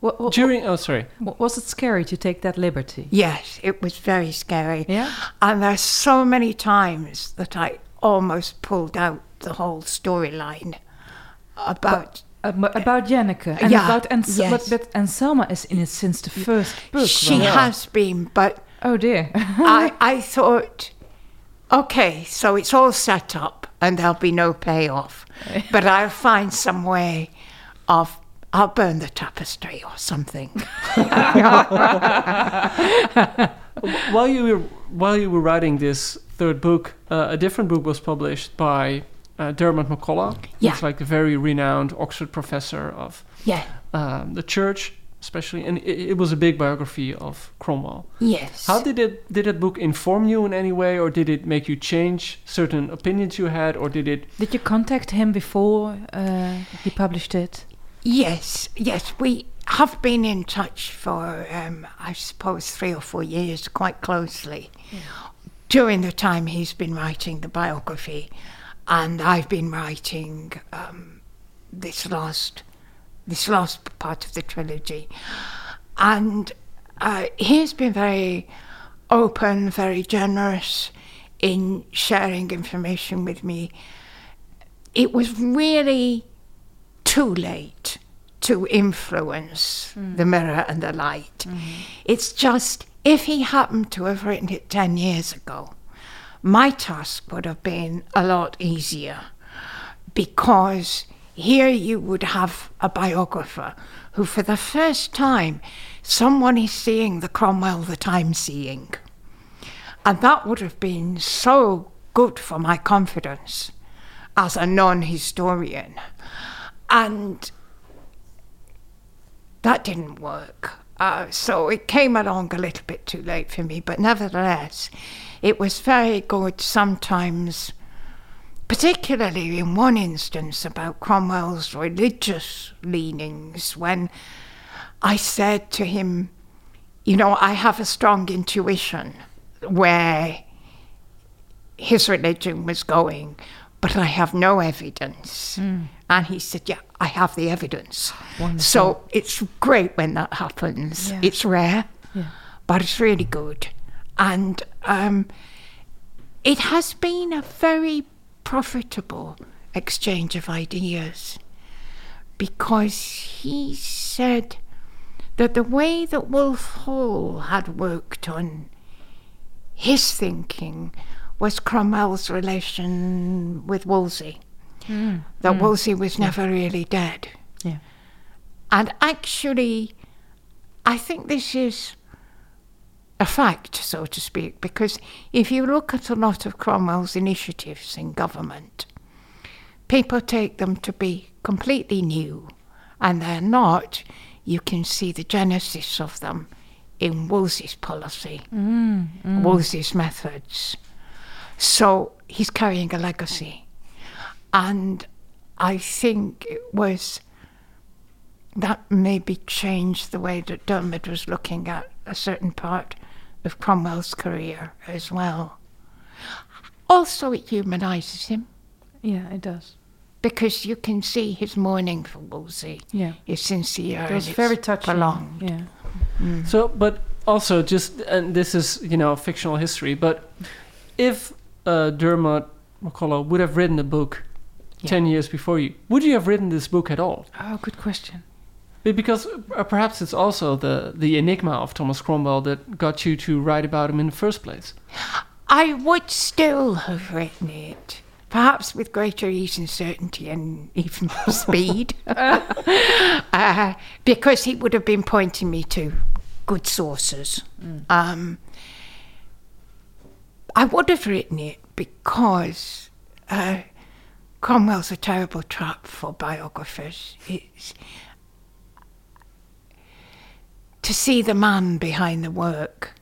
What, what, During oh sorry. was it scary to take that liberty? Yes, it was very scary. Yeah? And there's so many times that I almost pulled out the whole storyline about. Uh, Ab- about Janneke and Yeah, about Ans- yes. but, but Anselma is in it since the first book. she right? has been, but Oh dear. I, I thought, okay, so it's all set up and there'll be no payoff, but I'll find some way of. I'll burn the tapestry or something. while you were while you were writing this third book, uh, a different book was published by uh, Diarmaid MacCulloch. Yeah. He's like a very renowned Oxford professor of Yeah. um, the church, especially, and it, it was a big biography of Cromwell. Yes. How did it did that book inform you in any way, or did it make you change certain opinions you had, or did it? Did you contact him before uh, he published it? Yes, yes, we have been in touch for, um, I suppose, three or four years, quite closely. During the time he's been writing the biography, and I've been writing um, this last, this last part of the trilogy, and uh, he's been very open, very generous in sharing information with me. It was really too late to influence mm. the mirror and the light. Mm-hmm. It's just if he happened to have written it 10 years ago, my task would have been a lot easier because here you would have a biographer who, for the first time, someone is seeing the Cromwell that I'm seeing. And that would have been so good for my confidence as a non historian. And that didn't work. Uh, so it came along a little bit too late for me, but nevertheless, it was very good sometimes, particularly in one instance about Cromwell's religious leanings, when I said to him, You know, I have a strong intuition where his religion was going, but I have no evidence. And he said, Yeah, I have the evidence. So it's great when that happens. Yeah. It's rare, Yeah. but it's really good. And um, it has been a very profitable exchange of ideas because he said that the way that Wolf Hall had worked on his thinking was Cromwell's relation with Wolsey. That mm. Wolsey was never really dead. Yeah. And actually, I think this is a fact, so to speak, because if you look at a lot of Cromwell's initiatives in government, people take them to be completely new, and they're not. You can see the genesis of them in Wolsey's policy, mm, mm. Wolsey's methods. So he's carrying a legacy. And I think it was that maybe changed the way that Diarmaid was looking at a certain part of Cromwell's career as well. Also, it humanizes him. Yeah, it does. Because you can see his mourning for Wolsey. Yeah. It's sincere. It was very it's touching. Prolonged. Yeah. Mm. So, but also just, and this is you know fictional history, but if uh, Diarmaid MacCulloch would have written a book ten years before you, would you have written this book at all? Oh, good question. Because uh, perhaps it's also the the enigma of Thomas Cromwell that got you to write about him in the first place. I would still have written it, perhaps with greater ease and certainty and even more speed, uh, because he would have been pointing me to good sources. Um, I would have written it because uh, Cromwell's a terrible trap for biographers. It's, to see the man behind the work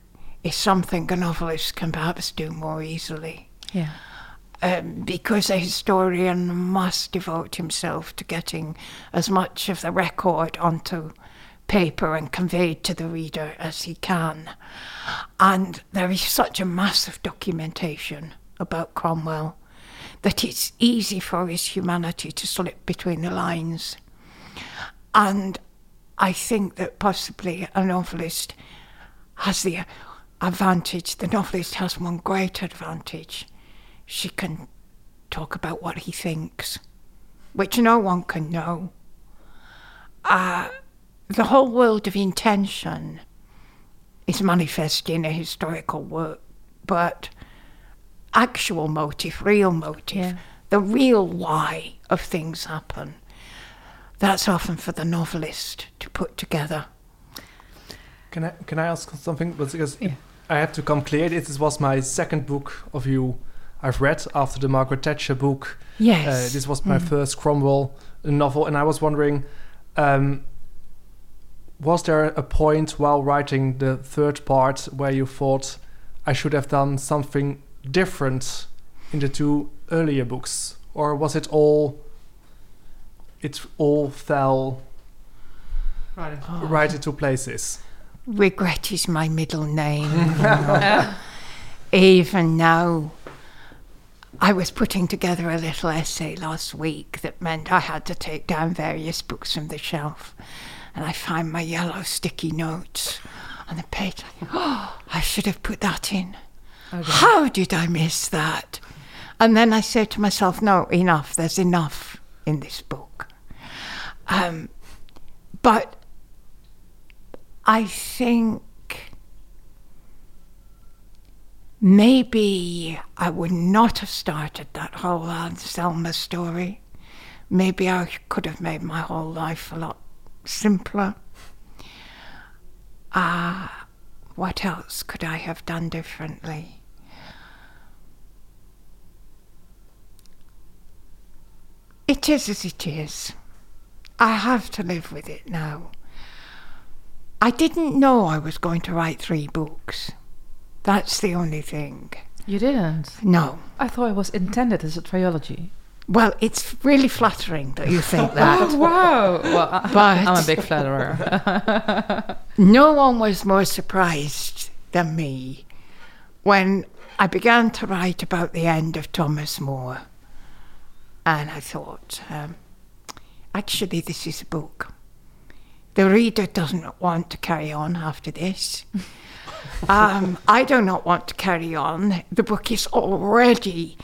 is something a novelist can perhaps do more easily. Yeah. Um, because a historian must devote himself to getting as much of the record onto paper and conveyed to the reader as he can. And there is such a massive documentation about Cromwell that it's easy for his humanity to slip between the lines. And I think that possibly a novelist has the advantage, the novelist has one great advantage. She can talk about what he thinks, which no one can know. Uh, the whole world of intention is manifest in a historical work, but actual motive, real motive, Yeah. the real why of things happen, that's often for the novelist to put together. Can I can I ask something? Because I have to come clear. This was my second book of you I've read after the Margaret Thatcher book. Yes. Uh, this was my Mm. first Cromwell novel, and I was wondering, um, was there a point while writing the third part where you thought I should have done something different in the two earlier books, or was it all? It all fell Right. right into places. Regret is my middle name. Even now, I was putting together a little essay last week that meant I had to take down various books from the shelf. And I find my yellow sticky notes on the page. Oh, I should have put that in. How did I miss that? And then I said to myself, no, enough. There's enough in this book. Um, but I think maybe I would not have started that whole Anselma story. Maybe I could have made my whole life a lot simpler. Ah, what else could I have done differently? It is as it is. I have to live with it now. I didn't know I was going to write three books. That's the only thing. You didn't? No. I thought it was intended as a trilogy. Well, it's really flattering that you think that. Oh, wow. Well, I, But- I'm a big flatterer. no one was more surprised than me when I began to write about the end of Thomas More. And I thought, um, actually, this is a book. The reader doesn't want to carry on after this. um, I do not want to carry on. The book is already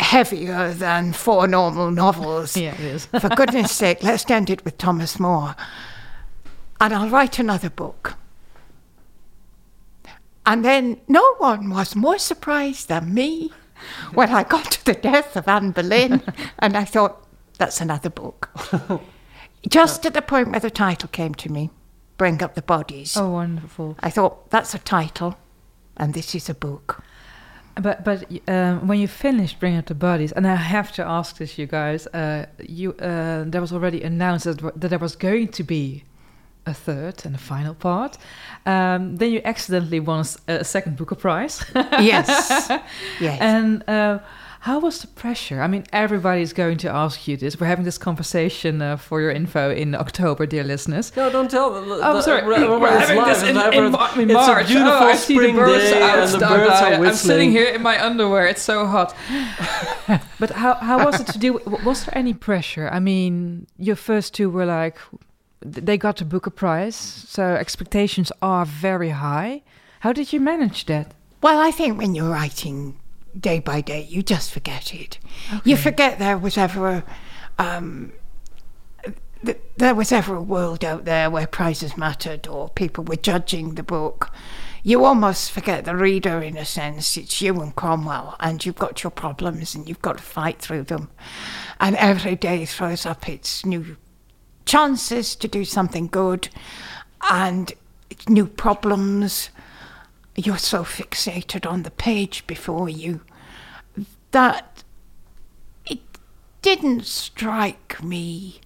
heavier than four normal novels. Yeah, it is. For goodness sake, let's end it with Thomas More. And I'll write another book. And then no one was more surprised than me when I got to the death of Anne Boleyn. and I thought, that's another book. Just at the point where the title came to me, Bring Up the Bodies. Oh, wonderful. I thought, that's a title, and this is a book. But but um, when you finished bringing up the bodies, and I have to ask this, you guys, uh, you uh, there was already announced that, that there was going to be a third and a final part. Um, then you accidentally won a second Booker Prize. Yes. Yes. And uh, how was the pressure? I mean, everybody's going to ask you this. We're having this conversation uh, for your info in October, dear listeners. No, don't tell them. Oh, I'm sorry. We're, We're having this in, in, in March. It's a beautiful oh, I see the spring birds day and the outside. birds are I'm sitting here in my underwear. It's so hot. but how, how was it to do? Was there any pressure? I mean, your first two were like, they got the Booker Prize, so expectations are very high. How did you manage that? Well, I think when you're writing day by day, you just forget it. You forget there was ever a, um, th- there was ever a world out there where prizes mattered or people were judging the book. You almost forget the reader in a sense. It's you and Cromwell, and you've got your problems and you've got to fight through them. And every day throws up its new chances to do something good and new problems. You're so fixated on the page before you that it didn't strike me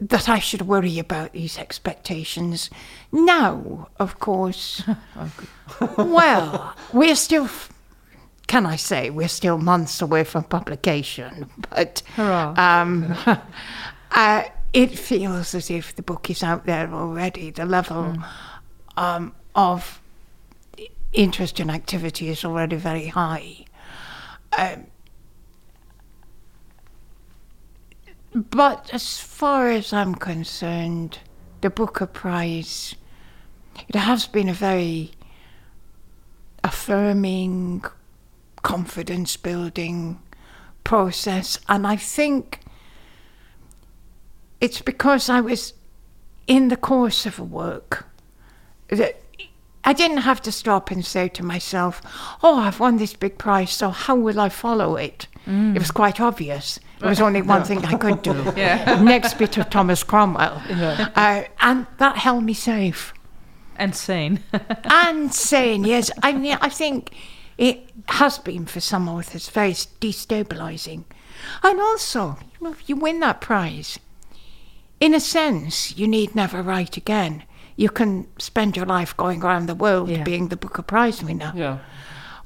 that I should worry about these expectations. Now, of course, well, we're still, f- can I say, we're still months away from publication, but um, uh, it feels as if the book is out there already. The level um, of interest and activity is already very high. Um, but as far as I'm concerned, the Booker Prize, it has been a very affirming, confidence building process. And I think it's because I was in the course of a work that I didn't have to stop and say to myself, Oh, I've won this big prize, so how will I follow it? It was quite obvious. There was only one thing I could do. Yeah. Next bit of Thomas Cromwell. Yeah. Uh, and that held me safe. And sane. and sane, yes. I mean, I think it has been for some authors very destabilising. And also, you win that prize, in a sense, you need never write again. You can spend your life going around the world Yeah. being the Booker Prize winner. Yeah.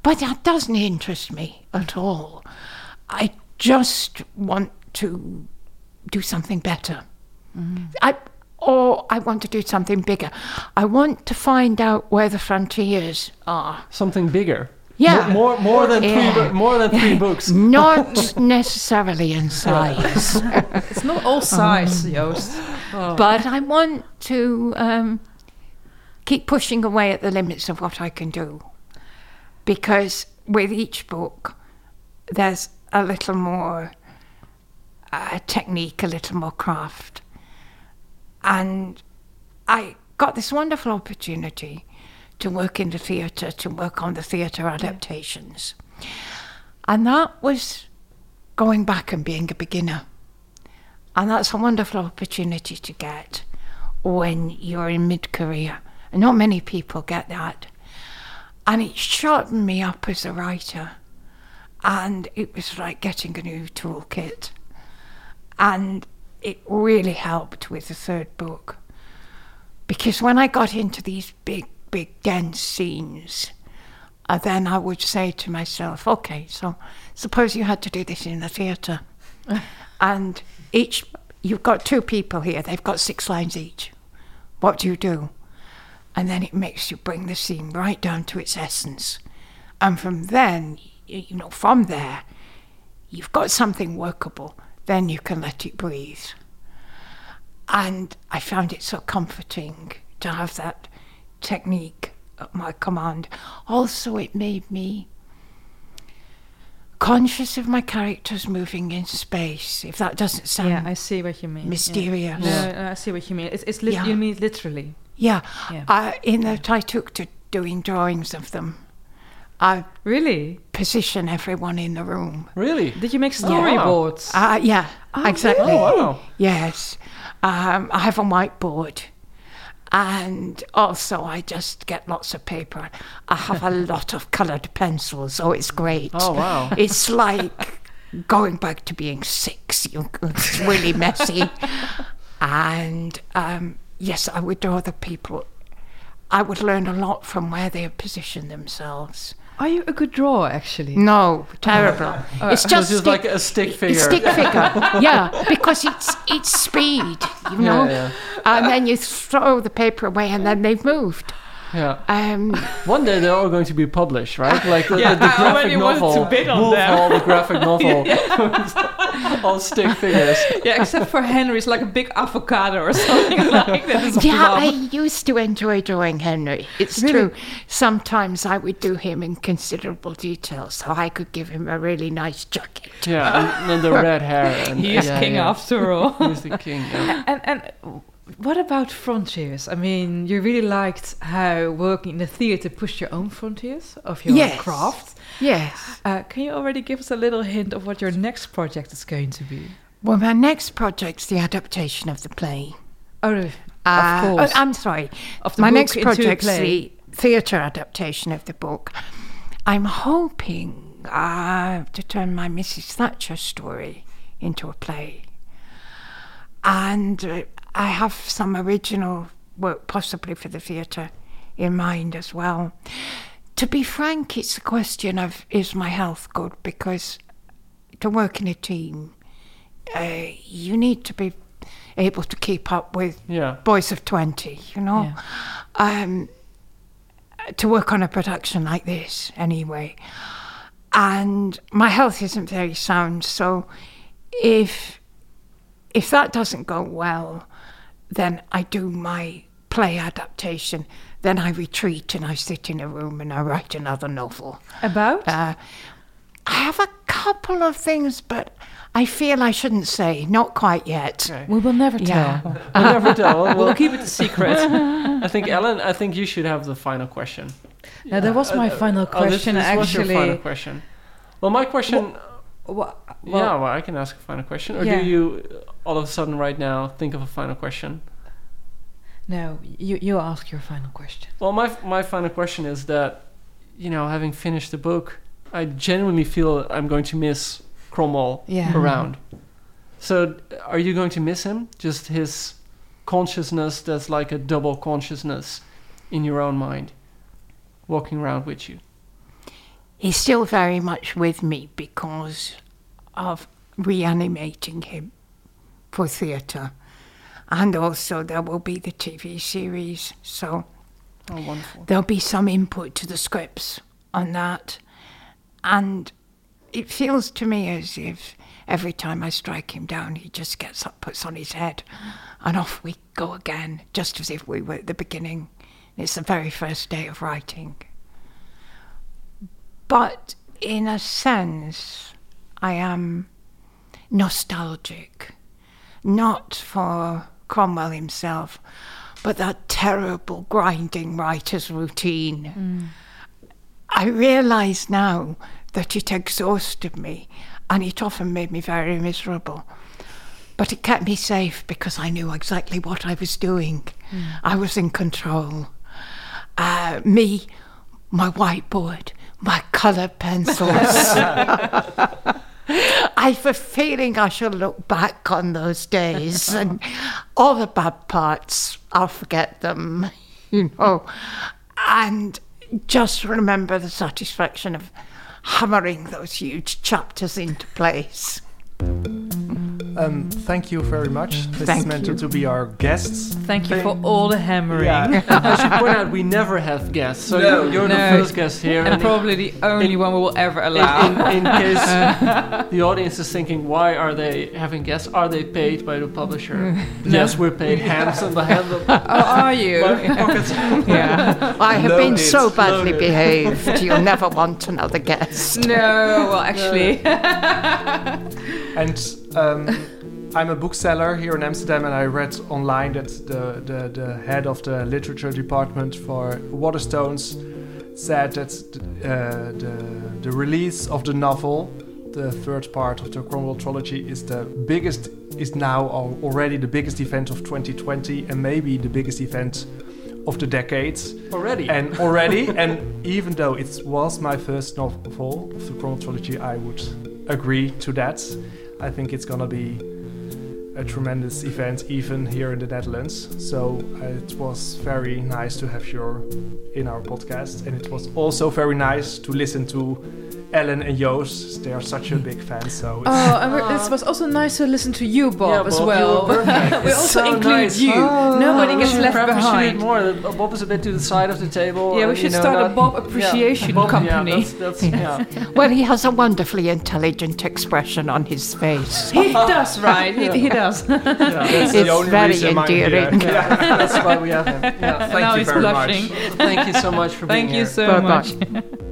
But that doesn't interest me at all. I just want to do something better. Mm-hmm. I, or I want to do something bigger. I want to find out where the frontiers are. Something bigger. Yeah. More, more, more than Yeah. three. bu- More than three books. Not necessarily in size. it's not all size, Joost. But I want to um, keep pushing away at the limits of what I can do. Because with each book, there's a little more uh, technique, a little more craft. And I got this wonderful opportunity to work in the theatre, to work on the theatre adaptations. And that was going back and being a beginner. And that's a wonderful opportunity to get when you're in mid career. And not many people get that. And it sharpened me up as a writer. And it was like getting a new toolkit. And it really helped with the third book. Because when I got into these big, big, dense scenes, uh, then I would say to myself, okay, so suppose you had to do this in the theatre. and each, you've got two people here, they've got six lines each. What do you do? And then it makes you bring the scene right down to its essence. And from then, you know, from there, you've got something workable, then you can let it breathe. And I found it so comforting to have that technique at my command. Also, it made me conscious of my characters moving in space. If that doesn't sound yeah, I see what you mean. Yeah. mysterious. No, no, I see what you mean. It's, it's lit- Yeah. you mean literally. Yeah, Yeah. I, in that I took to doing drawings of them. I really position everyone in the room. Really? Did you make Yeah. storyboards? Uh, yeah, Oh, exactly. really? Oh, wow. Yes. Um, I have a whiteboard. And also, I just get lots of paper. I have a lot of coloured pencils, so it's great. Oh, wow. It's like going back to being six. It's really messy. and um, yes, I would draw the people. I would learn a lot from where they have positioned themselves. Are you a good drawer, actually? No, terrible. Uh, it's just, just like a stick figure. It's stick figure, yeah, because it's it's speed, you know. Yeah, And then you throw the paper away, and then they've moved. Yeah. Um, One day they're all going to be published, right? Like the, Yeah, the, the I graphic novel. to bid on Wolf them. Hall, the graphic novel. all stick figures. Yeah, except for Henry's like a big avocado or something like that. Yeah. I used to enjoy drawing Henry. It's Really? true. Sometimes I would do him in considerable detail, so I could give him a really nice jacket. Yeah, and, and the red hair. And, He is yeah, king yeah. after all. He's the king. Yeah. And and what about frontiers? I mean, you really liked how working in the theater pushed your own frontiers of your Yes. craft. Yes. Uh, can you already give us a little hint of what your next project is going to be? Well, my next project's the adaptation of the play. Oh, Uh, of course. oh, I'm sorry. Of the my next project's the theatre adaptation of the book. I'm hoping uh, to turn my Mrs. Thatcher story into a play. And uh, I have some original work, possibly for the theatre, in mind as well. To be frank, it's a question of is my health good? Because to work in a team, uh, you need to be able to keep up with Yeah. boys of 20, you know? Um, to work on a production like this, anyway. And my health isn't very sound, so if if that doesn't go well, then I do my play adaptation. Then I retreat and I sit in a room and I write another novel. About? Uh, I have a couple of things, but I feel I shouldn't say. Not quite yet. We will never tell. Yeah. We'll never tell. We'll, We'll keep it a secret. I think Ellen. I think you should have the final question. Now, that was my Uh, final oh, this- question, this was your final question. Well, my question. Wha- yeah, well- well, I can ask a final question, or Yeah. do you all of a sudden right now think of a final question? No, you you ask your final question. Well, my my final question is that, you know, having finished the book, I genuinely feel I'm going to miss Cromwell Yeah. around. So, are you going to miss him? Just his consciousness that's like a double consciousness in your own mind, walking around with you. He's still very much with me because of reanimating him for theatre. And also, there will be the TV series. So, Oh, wonderful. there'll be some input to the scripts on that. And it feels to me as if every time I strike him down, he just gets up, puts on his head, and off we go again, just as if we were at the beginning. It's the very first day of writing. But in a sense, I am nostalgic, not for Cromwell himself, but that terrible grinding writer's routine. I realise now that it exhausted me and it often made me very miserable. But it kept me safe because I knew exactly what I was doing. I was in control. Uh, me, my whiteboard, my colour pencils. I've a feeling I shall look back on those days and all the bad parts, I'll forget them, you hmm. know, and just remember the satisfaction of hammering those huge chapters into place. Um, thank you very much. This Thank is meant you. to be our guests. Thank you for all the hammering. Yeah. I should point out we never have guests, so No. you're, you're No. the first guest here. And probably the only one we will ever allow. in, in case the audience is thinking, why are they having guests? Are they paid by the publisher? Yes, we're paid handsome by hand. oh, are you? Yeah. I have been Loaded, so badly loaded. behaved, you'll never want another guest. No, well, actually. And um, I'm a bookseller here in Amsterdam, and I read online that the, the, the head of the literature department for Waterstones said that uh, the, the release of the novel, the third part of the Cromwell trilogy, is the biggest, is now already the biggest event of 2020, and maybe the biggest event of the decades. Already. And already, and even though it was my first novel of the Cromwell trilogy, I would agree to that. I think it's gonna be a tremendous event even here in the Netherlands. So uh, it was very nice to have you in our podcast, and it was also very nice to listen to Ellen and Joost. They are such a big fan. So it's Oh, and we're- it was also nice to listen to you, Bob, Yeah, as well. you were we also so include nice. you. Oh, Nobody we gets left perhaps we should behind. more. Bob is a bit to the side of the table. Yeah, we should you know, start a not- Bob yeah, appreciation Bob- company. Yeah, that's, that's, yeah. Well, he has a wonderfully intelligent expression on his face. He does, right? He, he does. that's It's very reason I'm here. endearing. Yeah, that's why we have him. Yeah, Thank now you he's very blushing. much. thank you so much for Thank being you here. so Bye-bye. much.